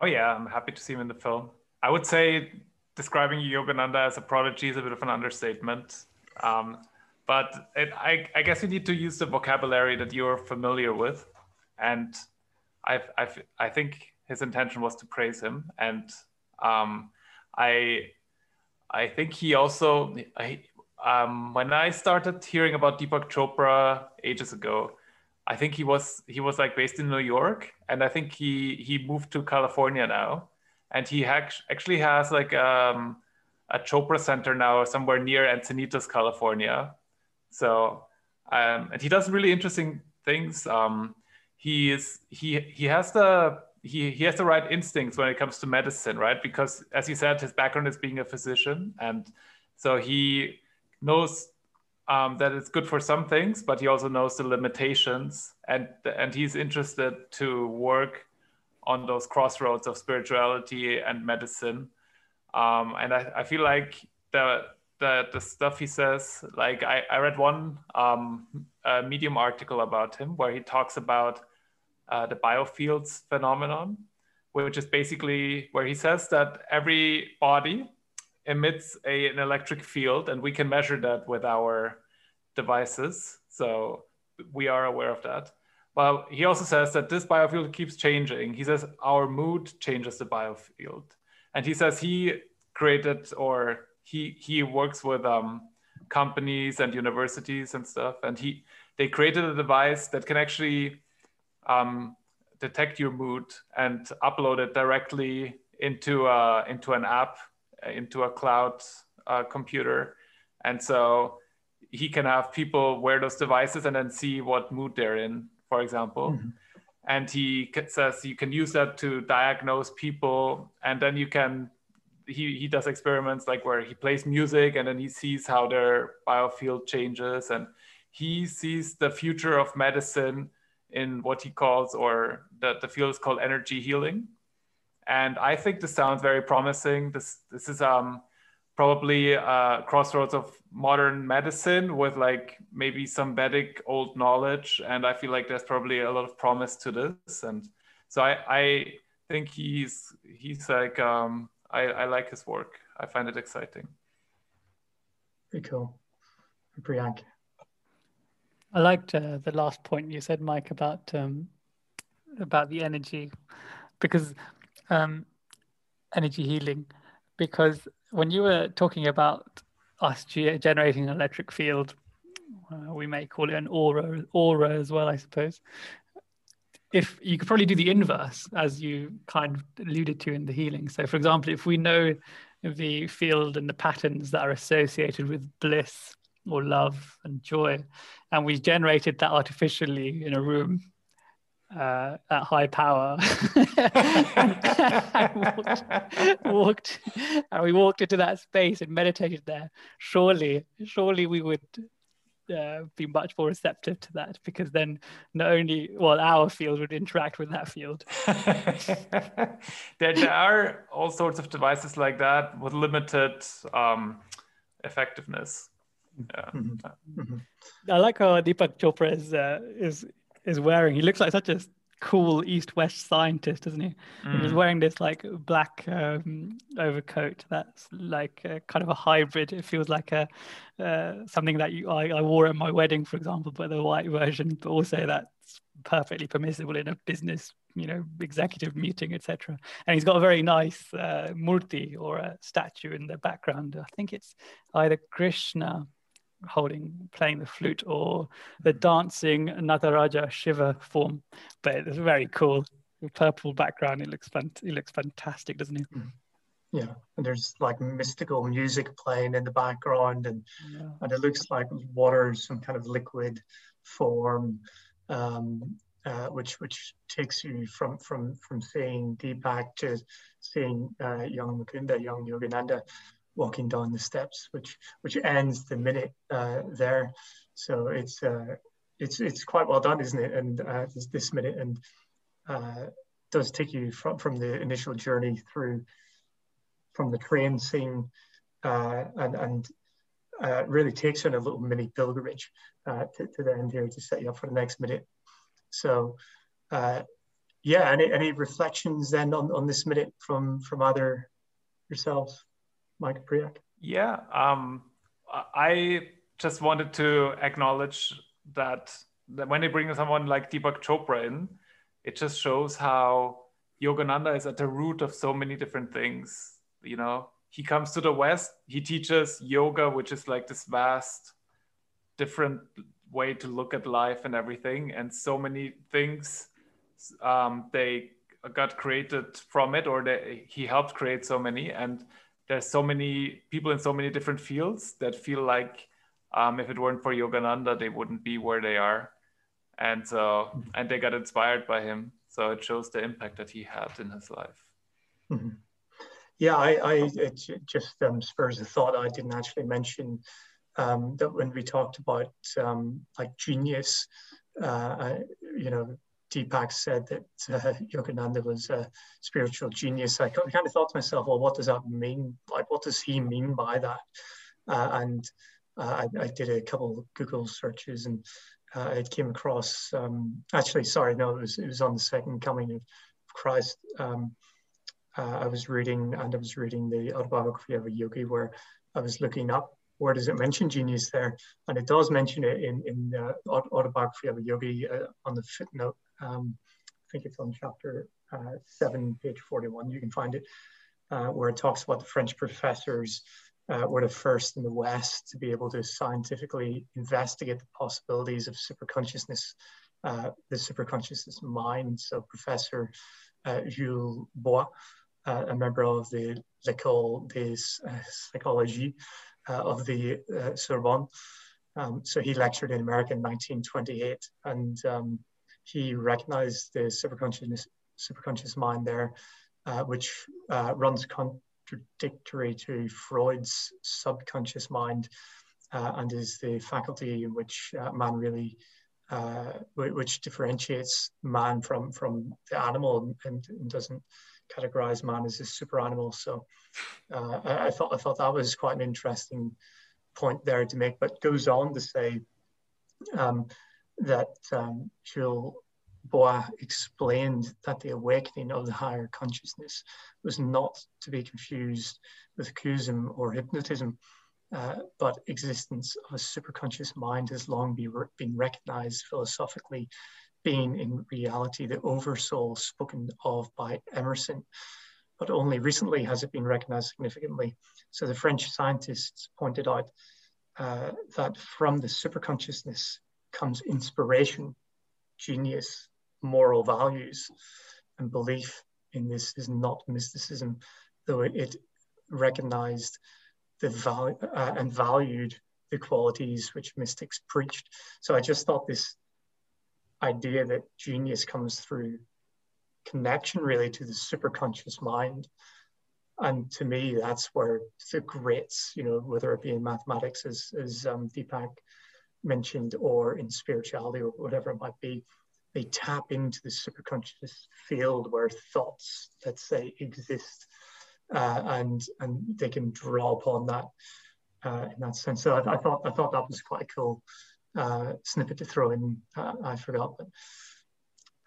Oh yeah, I'm happy to see him in the film. I would say describing Yogananda as a prodigy is a bit of an understatement. Um, but it, I, I guess you need to use the vocabulary that you're familiar with, and I've, I've, I think his intention was to praise him, and um, I I think he also I, um, when I started hearing about Deepak Chopra ages ago, I think he was he was like based in New York, and I think he he moved to California now, and he actually has like um, a Chopra Center now somewhere near Encinitas, California. So um, and he does really interesting things. Um, he is he he has the he, he has the right instincts when it comes to medicine, right? Because as you said, his background is being a physician. And so he knows um, that it's good for some things, but he also knows the limitations, and and he's interested to work on those crossroads of spirituality and medicine. Um, and I, I feel like the, the the stuff he says, like I, I read one um, Medium article about him where he talks about uh, the biofields phenomenon, which is basically where he says that every body emits a, an electric field, and we can measure that with our devices. So we are aware of that. Well, he also says that this biofield keeps changing. He says our mood changes the biofield, and he says he created or he he works with um, companies and universities and stuff, and he they created a device that can actually um, detect your mood and upload it directly into into an app into a cloud uh, computer. And so he can have people wear those devices and then see what mood they're in, for example. Mm-hmm. And he says you can use that to diagnose people, and then you can. He, he does experiments like where he plays music and then he sees how their biofield changes and he sees the future of medicine in what he calls or the, the field is called energy healing and I think this sounds very promising. This this is um, probably a crossroads of modern medicine with like maybe some Vedic old knowledge, and I feel like there's probably a lot of promise to this. And so I I think he's he's like um, I I like his work. I find it exciting. Very cool, Priyank. I liked uh, the last point you said, Mike, about um, about the energy, because um, energy healing because when you were talking about us generating an electric field, uh, we may call it an aura, aura as well, I suppose. If you could probably do the inverse, as you kind of alluded to in the healing. So, for example, if we know the field and the patterns that are associated with bliss or love and joy, and we generated that artificially in a room, uh, at high power. And walked, walked, and we walked into that space and meditated there. Surely surely we would uh, be much more receptive to that because then not only well our field would interact with that field. There, there are all sorts of devices like that with limited um, effectiveness yeah. Mm-hmm. mm-hmm. I like how Deepak Chopra is uh, is is wearing. He looks like such a cool east-west scientist, doesn't he? Mm. He's wearing this like black um, overcoat that's like a, kind of a hybrid. It feels like a uh, something that you I, I, wore at my wedding, for example, but the white version, but also that's perfectly permissible in a business, you know, executive meeting, etc. And he's got a very nice uh, murti or a statue in the background. I think it's either Krishna holding playing the flute or the dancing Nataraja Shiva form. But it's very cool. The purple background. It looks fun. It looks fantastic, doesn't it? Mm. Yeah, and there's like mystical music playing in the background, and yeah. and it looks like water, some kind of liquid form, um, uh, which which takes you from from from seeing Deepak to seeing uh, young Mukunda, young Yogananda, walking down the steps, which which ends the minute uh, there. So it's uh, it's it's quite well done, isn't it? And uh, this, this minute and uh, does take you from from the initial journey through from the train scene uh, and and uh, really takes on a little mini pilgrimage to, to the end here to set you up for the next minute. So. Yeah, any, any reflections then on, on this minute from from either yourselves? Mike Priyank? Yeah, um, I just wanted to acknowledge that, that when they bring someone like Deepak Chopra in, it just shows how Yogananda is at the root of so many different things. You know, he comes to the West, he teaches yoga, which is like this vast, different way to look at life and everything, and so many things um, they got created from it, or they, he helped create so many. And there's so many people in so many different fields that feel like um, if it weren't for Yogananda, they wouldn't be where they are. And so, and they got inspired by him. So it shows the impact that he had in his life. Mm-hmm. Yeah, I, I, it just um, spurs a thought I didn't actually mention um, that when we talked about um, like genius, uh, you know, Deepak said that uh, Yogananda was a spiritual genius. I kind of thought to myself, well, what does that mean? Like, what does he mean by that? Uh, and uh, I, I, did a couple of Google searches and uh, I came across, um, actually, sorry, no, it was, it was on the second coming of Christ. Um, uh, I was reading, and I was reading the autobiography of a yogi where I was looking up where does it mention genius there? And it does mention it in, in the autobiography of a yogi uh, on the footnote. Um, I think it's on chapter uh, 7, page 41. You can find it, uh, where it talks about the French professors uh, were the first in the West to be able to scientifically investigate the possibilities of superconsciousness, uh, the superconsciousness mind. So Professor uh, Jules Bois, uh, a member of the L'École des Psychologie uh, of the uh, Sorbonne. Um, so he lectured in America in 1928, and um, he recognized the superconscious superconscious mind there, uh, which runs contradictory to Freud's subconscious mind, and is the faculty in which man really uh, which differentiates man from from the animal and, and, doesn't categorize man as a super animal. So uh, I, I, thought I thought that was quite an interesting point there to make, but goes on to say um, that um, Jules Bois explained that the awakening of the higher consciousness was not to be confused with Qigong or hypnotism, uh, but existence of a superconscious mind has long be re been recognized philosophically, being in reality the oversoul spoken of by Emerson. But only recently has it been recognized significantly. So the French scientists pointed out uh, that from the superconsciousness comes inspiration, genius, moral values, and belief in this is not mysticism, though it recognized the value uh, and valued the qualities which mystics preached. So I just thought this idea that genius comes through connection really to the superconscious mind. And to me, that's where the greats, you know, whether it be in mathematics, as, as um, Deepak mentioned, or in spirituality, or whatever it might be, they tap into the superconscious field where thoughts, let's say, exist uh, and and they can draw upon that uh, in that sense. So I, I, thought I thought that was quite a cool uh, snippet to throw in. Uh, I forgot, but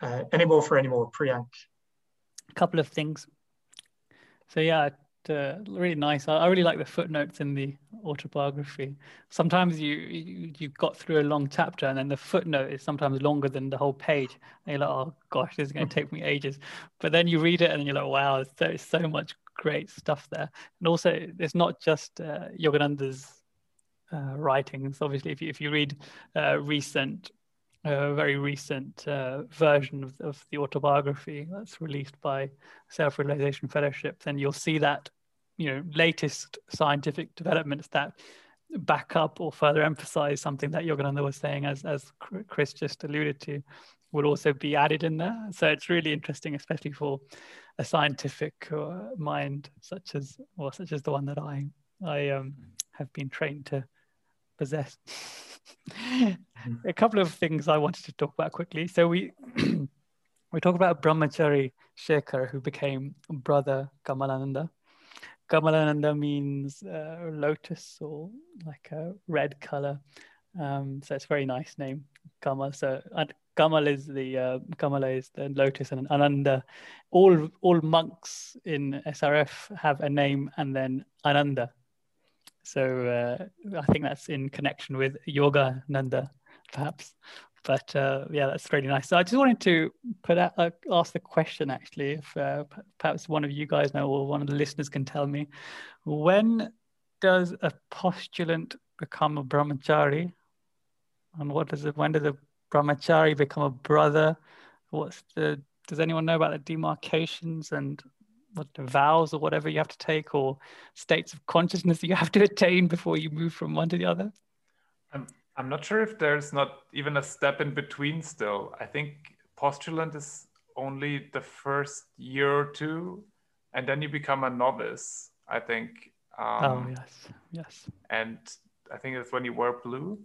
uh, any more for any more, Priyank? A couple of things. So yeah, uh, really nice. I, I, really like the footnotes in the autobiography. Sometimes you, you you've got through a long chapter, and then the footnote is sometimes longer than the whole page. And you're like, oh gosh, this is going to take me ages. But then you read it, and you're like, wow, there's so much great stuff there. And also, it's not just uh, Yogananda's uh, writings. Obviously, if you, if you read uh, recent, uh, very recent uh, version of, of the autobiography that's released by Self Realization Fellowship, then you'll see that you know latest scientific developments that back up or further emphasize something that Yogananda was saying, as as Chris just alluded to, will also be added in there. So it's really interesting, especially for a scientific uh, mind such as or such as the one that I I um, have been trained to possess. a couple of things I wanted to talk about quickly. So we we talk about Brahmachari Shekhar, who became brother Kamalananda. Kamalananda means uh, lotus or like a red color. Um, so it's a very nice name, Kamal. So Kamal is the uh, Kamala is the lotus, and Ananda. All all monks in SRF have a name and then Ananda. So uh, I think that's in connection with Yogananda, perhaps. But uh, yeah, that's really nice. So I just wanted to put out, uh, ask the question actually, if uh, perhaps one of you guys know or one of the listeners can tell me, when does a postulant become a brahmachari, and what does it? When does a brahmachari become a brother? What's the? Does anyone know about the demarcations and what the vows or whatever you have to take or states of consciousness you have to attain before you move from one to the other? I'm I'm not sure if there's not even a step in between. Still, I think postulant is only the first year or two, and then you become a novice. I think. Um, oh yes, yes. And I think it's when you wear blue,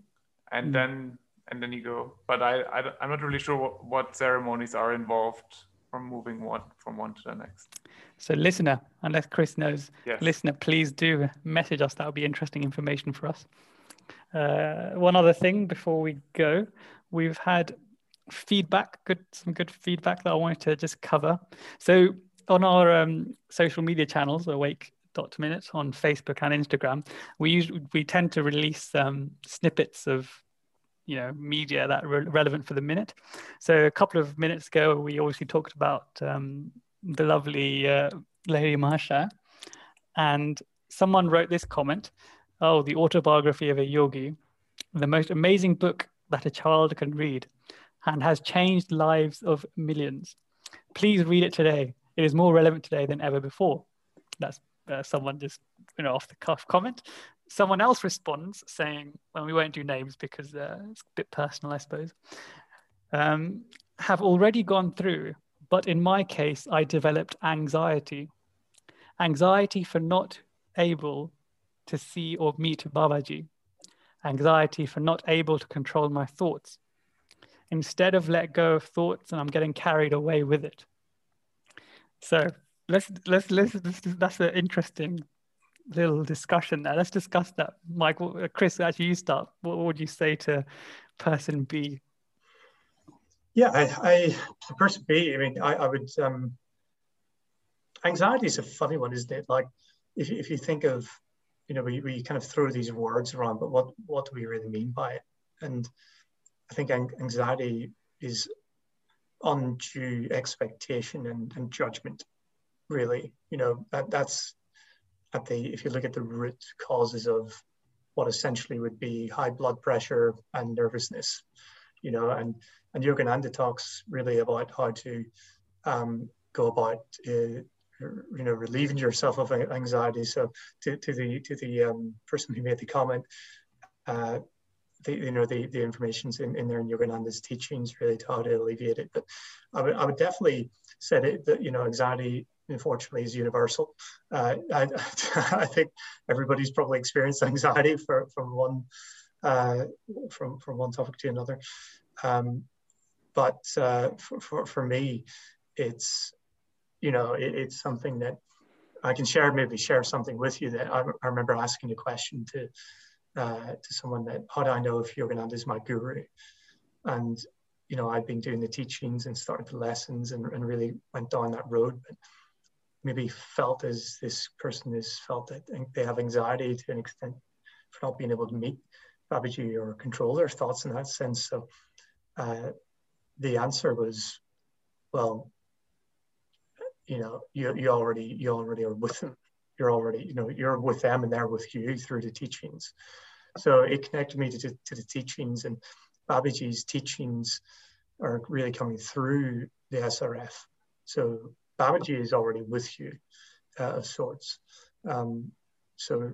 and Mm. then and then you go. But I, I am not really sure what, what ceremonies are involved from moving one from one to the next. So, listener, unless Chris knows, Yes. listener, please do message us. That would be interesting information for us. Uh, one other thing before we go, we've had feedback, good some good feedback that I wanted to just cover. So on our um, social media channels, Awake dot minute on Facebook and Instagram, we usually we tend to release um, snippets of you know media that are re- relevant for the minute. So a couple of minutes ago, we obviously talked about um, the lovely uh, Lady Marsha, and someone wrote this comment Oh, the autobiography of a yogi, the most amazing book that a child can read and has changed lives of millions. Please read it today. It is more relevant today than ever before. That's uh, someone just, you know, off the cuff comment. Someone else responds saying, well, we won't do names because uh, it's a bit personal, I suppose. Um, have already gone through, but in my case, I developed anxiety. Anxiety for not able to see or meet Babaji, anxiety for not able to control my thoughts. Instead of let go of thoughts, and I'm getting carried away with it. So let's let's let's, let's that's an interesting little discussion there. Let's discuss that, Michael. Uh, Chris, actually, you start. What would you say to person B? Yeah, I, I person B, I mean, I, I would. Um, anxiety is a funny one, isn't it? Like, if if you think of you know, we, we kind of throw these words around, but what, what do we really mean by it? And I think anxiety is undue expectation and, and judgment, really. You know, that, that's at the, if you look at the root causes of what essentially would be high blood pressure and nervousness, you know, and, and Yogananda talks really about how to um, go about uh, you know relieving yourself of anxiety. So to, to the to the um, person who made the comment uh, the, you know the, the information's in, in there in Yogananda's teachings really to how to alleviate it. But I would, I would definitely say that, that you know anxiety unfortunately is universal. Uh, I, I think everybody's probably experienced anxiety for, from one uh, from from one topic to another. Um, but uh, for, for, for me it's you know, it, it's something that I can share, maybe share something with you that I, I remember asking a question to uh, to someone that, how do I know if Yogananda is my guru? And, you know, I'd been doing the teachings and started the lessons and, and really went down that road, but maybe felt as this person has felt that they have anxiety to an extent for not being able to meet Babaji or control their thoughts in that sense. So uh, the answer was, well, you know you, you already you already are with them you're already you know you're with them and they're with you through the teachings. So it connected me to, to the teachings and babaji's teachings are really coming through the srf so babaji is already with you uh, of sorts. Um, so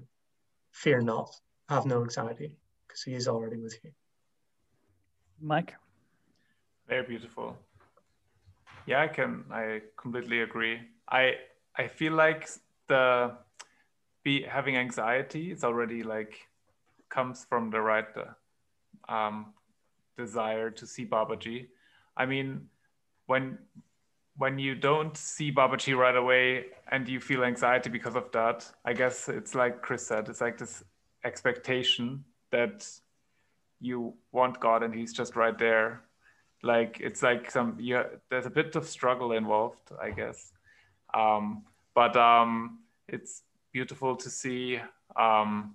fear not have no anxiety because he is already with you. Mike? Very beautiful yeah, I can. I completely agree. I I feel like the be having anxiety is already like comes from the right um, desire to see Babaji. I mean, when when you don't see Babaji right away and you feel anxiety because of that, I guess it's like Chris said, it's like this expectation that you want God and He's just right there like it's like some yeah there's a bit of struggle involved i guess. Um, but um, it's beautiful to see um,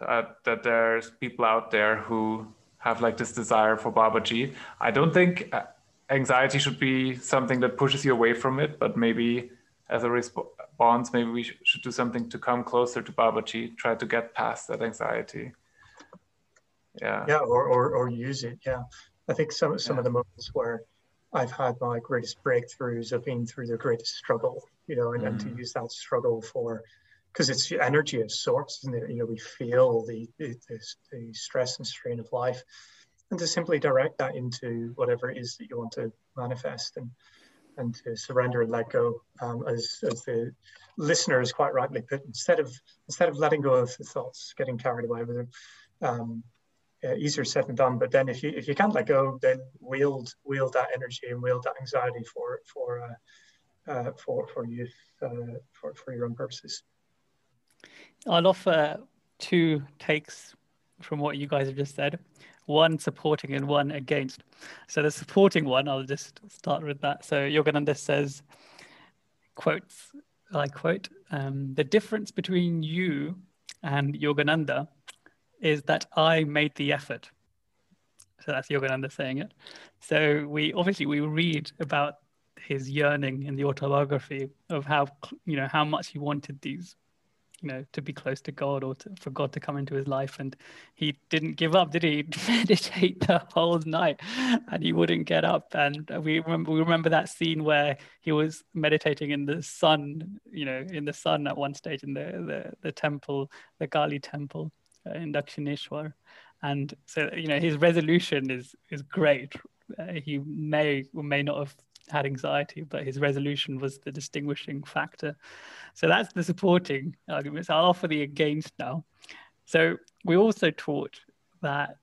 uh, that there's people out there who have like this desire for babaji i don't think uh, anxiety should be something that pushes you away from it but maybe as a response maybe we should do something to come closer to babaji try to get past that anxiety. Yeah. Yeah or, or, or use it yeah I think some some yeah. of the moments where I've had my greatest breakthroughs have been through the greatest struggle, you know, and, mm. and to use that struggle for because it's energy of sorts, isn't it? You know, we feel the, the the stress and strain of life, and to simply direct that into whatever it is that you want to manifest. And and to surrender and let go, um, as as the listeners quite rightly put, instead of instead of letting go of the thoughts, getting carried away with them. Um, uh, easier said than done. But then if you if you can't let go, then wield wield that energy and wield that anxiety for for uh, uh, for for youth uh, for for your own purposes. I'll offer two takes from what you guys have just said. One supporting and one against. So the supporting one, I'll just start with that. So Yogananda says, quotes, I quote, um, the difference between you and Yogananda is that I made the effort. So that's Yogananda saying it. So we obviously we read about his yearning in the autobiography of how you know how much he wanted these you know to be close to god or to, for god to come into his life and he didn't give up did he meditate the whole night and he wouldn't get up and we remember we remember that scene where he was meditating in the sun you know in the sun at one stage in the the, the temple the Kali temple in Dakshineshwar and so you know his resolution is is great uh, he may or may not have had anxiety, but his resolution was the distinguishing factor. So that's the supporting arguments. I'll offer the against now. So we also taught that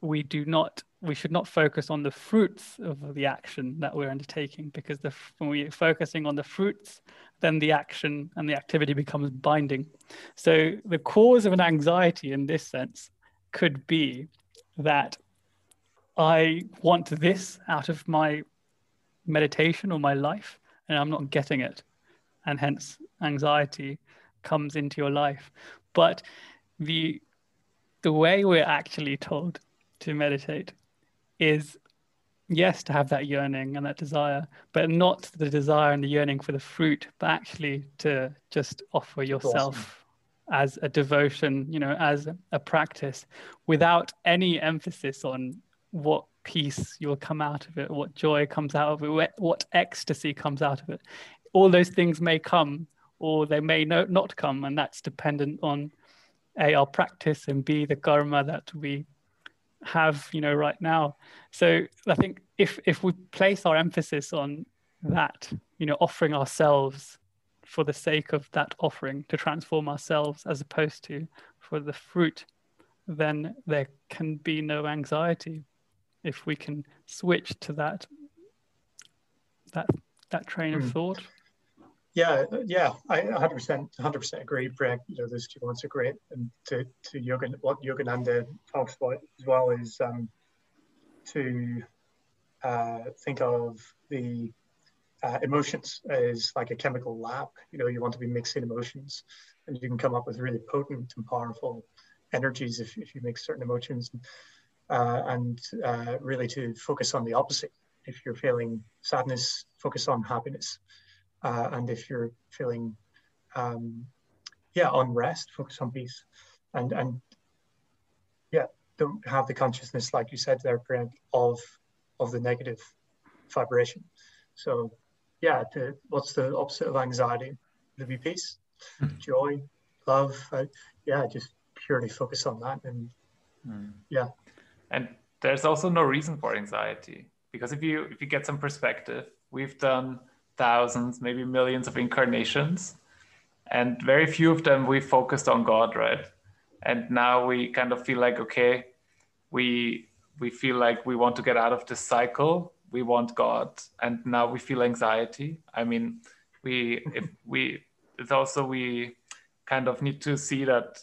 we do not we should not focus on the fruits of the action that we're undertaking because the, when we're focusing on the fruits then the action and the activity becomes binding so the cause of an anxiety in this sense could be that i want this out of my meditation or my life and I'm not getting it. And hence anxiety comes into your life. But the the way we're actually told to meditate is yes to have that yearning and that desire but not the desire and the yearning for the fruit but actually to just offer yourself awesome. as a devotion you know as a practice without any emphasis on what peace you'll come out of it, what joy comes out of it, what ecstasy comes out of it. All those things may come or they may no, not come, and that's dependent on A, our practice, and B, the karma that we have, you know, right now. So I think if if we place our emphasis on that, you know, offering ourselves for the sake of that offering to transform ourselves as opposed to for the fruit, then there can be no anxiety if we can switch to that that that train of hmm. thought. Yeah, yeah, I 100% 100% agree, Greg. You know, those two points are great. And to to Yogan, what Yogananda talks about as well is um, to uh, think of the uh, emotions as like a chemical lab. You know, you want to be mixing emotions, and you can come up with really potent and powerful energies if, if you mix certain emotions uh, and uh, really to focus on the opposite. If you're feeling sadness, focus on happiness. Uh, and if you're feeling, um, yeah, unrest, focus on peace. And, and yeah, don't have the consciousness, like you said there, Greg, of, of the negative vibration. So yeah, to, what's the opposite of anxiety? To be peace, mm. joy, love. Uh, yeah, just purely focus on that. And mm. yeah, and there's also no reason for anxiety because if you if you get some perspective, we've done thousands, maybe millions of incarnations, and very few of them we focused on God, right? And now we kind of feel like okay, we we feel like we want to get out of this cycle. We want God, and now we feel anxiety. I mean, we if we it's also we kind of need to see that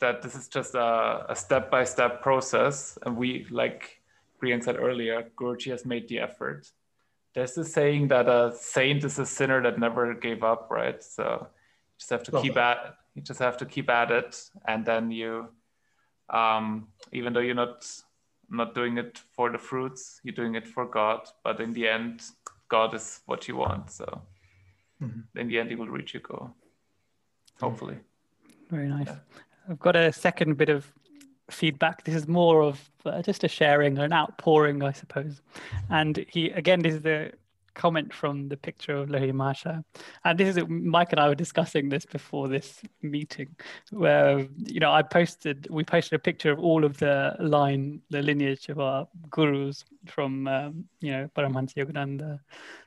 that this is just a, a step-by-step process and we like brian said earlier guruji has made the effort there's this saying that a saint is a sinner that never gave up right? So you just have to keep at you just have to keep at it and then you um, even though you're not not doing it for the fruits you're doing it for god but in the end god is what you want so mm-hmm. in the end he will reach your goal hopefully. Very nice. Yeah. I've got a second bit of feedback. This is more of uh, just a sharing, an outpouring, I suppose. And he again, this is the comment from the picture of Lahiri Mahasaya. And this is Mike and I were discussing this before this meeting, where you know I posted we posted a picture of all of the line, the lineage of our gurus from um, you know Paramahansa Yogananda,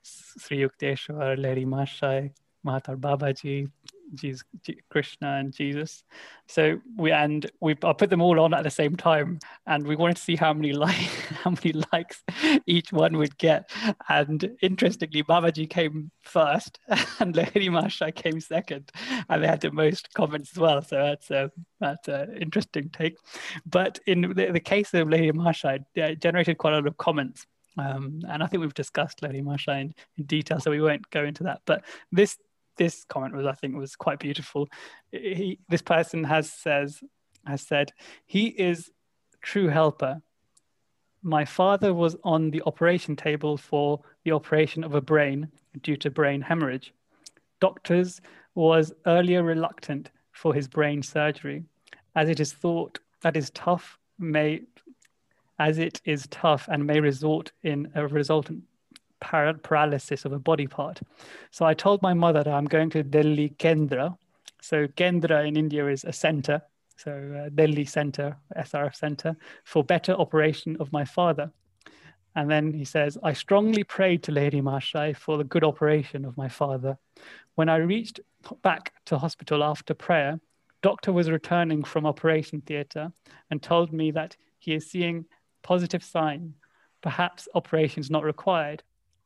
Sri Yukteswar, Lahiri Mahasaya, Mahavatar Babaji, Jesus, Krishna and Jesus. So we and we I put them all on at the same time, and we wanted to see how many like how many likes each one would get. And interestingly, Babaji came first, and Lahiri Mahasaya came second, and they had the most comments as well. So that's a that's an interesting take. But in the, the case of Lahiri Mahasaya, it generated quite a lot of comments. Um, and I think we've discussed Lahiri Mahasaya in, in detail, so we won't go into that. But this this comment was, I think, was quite beautiful. He, this person has says has said, "He is true helper. My father was on the operation table for the operation of a brain due to brain hemorrhage. Doctors was earlier reluctant for his brain surgery, as it is thought that is tough may as it is tough and may result in a resultant paralysis of a body part. So I told my mother that I'm going to Delhi Kendra. So Kendra in India is a center. So uh, Delhi center, SRF center for better operation of my father. And then he says, I strongly prayed to Lahiri Mahasaya for the good operation of my father. When I reached back to hospital after prayer, doctor was returning from operation theater and told me that he is seeing positive sign, perhaps operation is not required.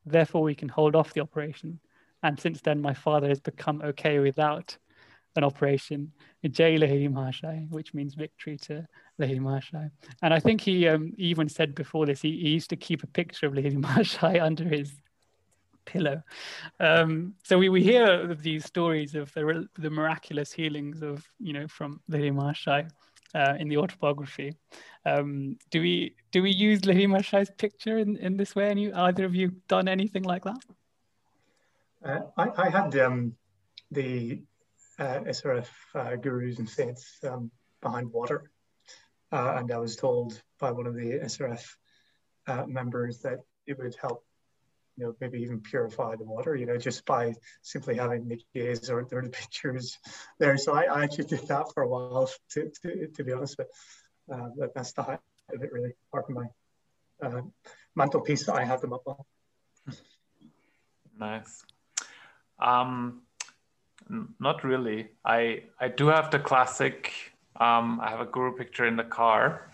Therefore, we can hold off the operation. And since then, my father has become okay without an operation, Lahiri which means victory to Lahiri Mahasaya. And I think he um, even said before this, he, he, used to keep a picture of Lahiri Mahasaya under his pillow. Um, so we, we hear these stories of the, the miraculous healings of, you know, from Lahiri Mahasaya uh, in the autobiography. Um, do we do we use Lahiri Mahasaya's picture in, in this way? Any either of you done anything like that? Uh, I, I, had um, the uh, SRF uh, gurus and saints um, behind water, uh, and I was told by one of the SRF uh, members that it would help you know, maybe even purify the water, you know, just by simply having the gaze or, or the pictures there. So I, I, actually did that for a while, to, to, to be honest, but uh, that's the height of it really, apart from my uh, mantelpiece that I have them up on. Nice. Um, not really. I, I do have the classic, um, I have a guru picture in the car,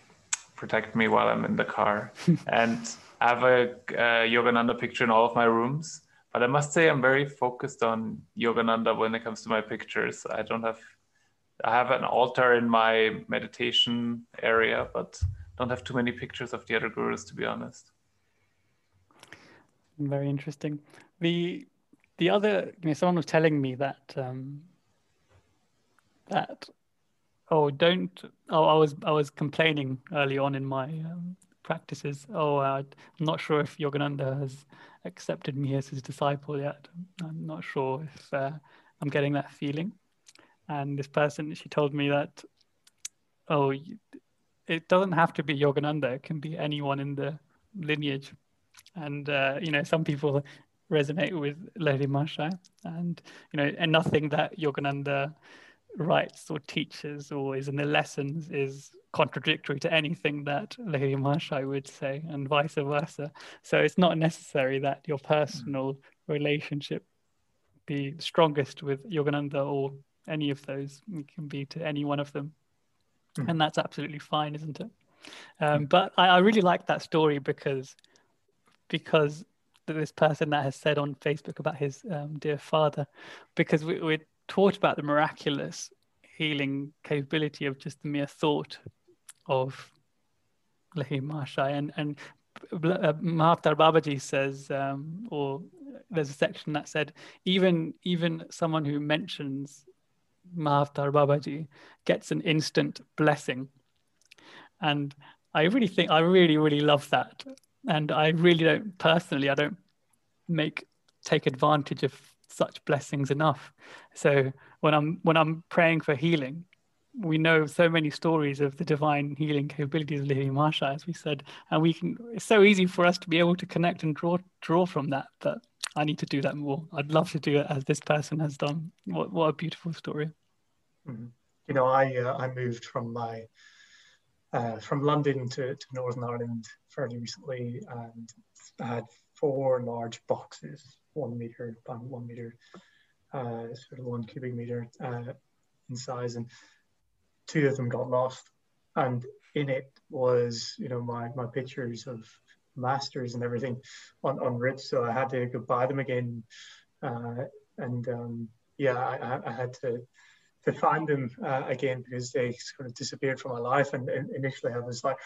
protect me while I'm in the car. and I have a uh, Yogananda picture in all of my rooms, but I must say I'm very focused on Yogananda when it comes to my pictures. I don't have, I have an altar in my meditation area, but don't have too many pictures of the other gurus, to be honest. Very interesting. The the other, you know, someone was telling me that um, that oh don't oh I was I was complaining early on in my um, practices. Oh, uh, I'm not sure if Yogananda has accepted me as his disciple yet. I'm not sure if uh, I'm getting that feeling. And this person, she told me that, oh, it doesn't have to be Yogananda. It can be anyone in the lineage. And, uh, you know, some people resonate with Lahiri Mahasaya and, you know, and nothing that Yogananda writes or teaches or is in the lessons is contradictory to anything that Lahiri Mahasaya would say, and vice versa. So it's not necessary that your personal relationship be strongest with Yogananda or any of those. It can be to any one of them. Mm. And that's absolutely fine, isn't it? Um, hmm. but I, I really like that story because because this person that has said on Facebook about his um, dear father, because we, we taught about the miraculous healing capability of just the mere thought of Lahiri Mahasaya. And, and uh, Mahavatar Babaji says, um, or there's a section that said, even, even someone who mentions Mahavatar Babaji gets an instant blessing. And I really think, I really, really love that. And I really don't, personally, I don't make, take advantage of such blessings enough. So when I'm, when I'm praying for healing, we know so many stories of the divine healing capabilities of Lahiri Mahasaya, as we said, and we can. It's so easy for us to be able to connect and draw draw from that. But I need to do that more. I'd love to do it as this person has done. What what a beautiful story. Mm-hmm. You know, I uh, I moved from my uh, from London to, to Northern Ireland fairly recently, and I had four large boxes, one meter by one meter, uh, sort of one cubic meter uh, in size, and two of them got lost. And in it was, you know, my my pictures of masters and everything on on Ritz, so I had to go buy them again, uh, and um, yeah, I, I had to to find them uh, again because they sort of disappeared from my life. And, and initially, I was like,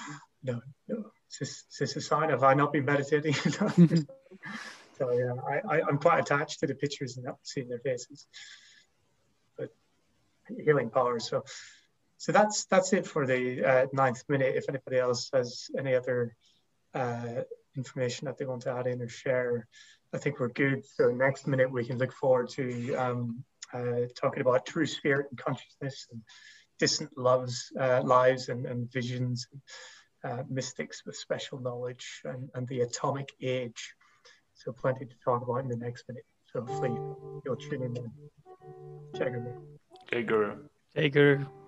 no, no, is this, is this a sign? Have I not been meditating? so yeah, I, I, am quite attached to the pictures and not seeing their faces. But healing power. So, so that's that's it for the uh, ninth minute. If anybody else has any other uh, information that they want to add in or share, I think we're good. So next minute we can look forward to um, uh, talking about true spirit and consciousness and distant loves, uh, lives and, and visions, uh, mystics with special knowledge and, and the atomic age. So plenty to talk about in the next minute. So hopefully you'll tune in and check Jai Guru. Jai Guru.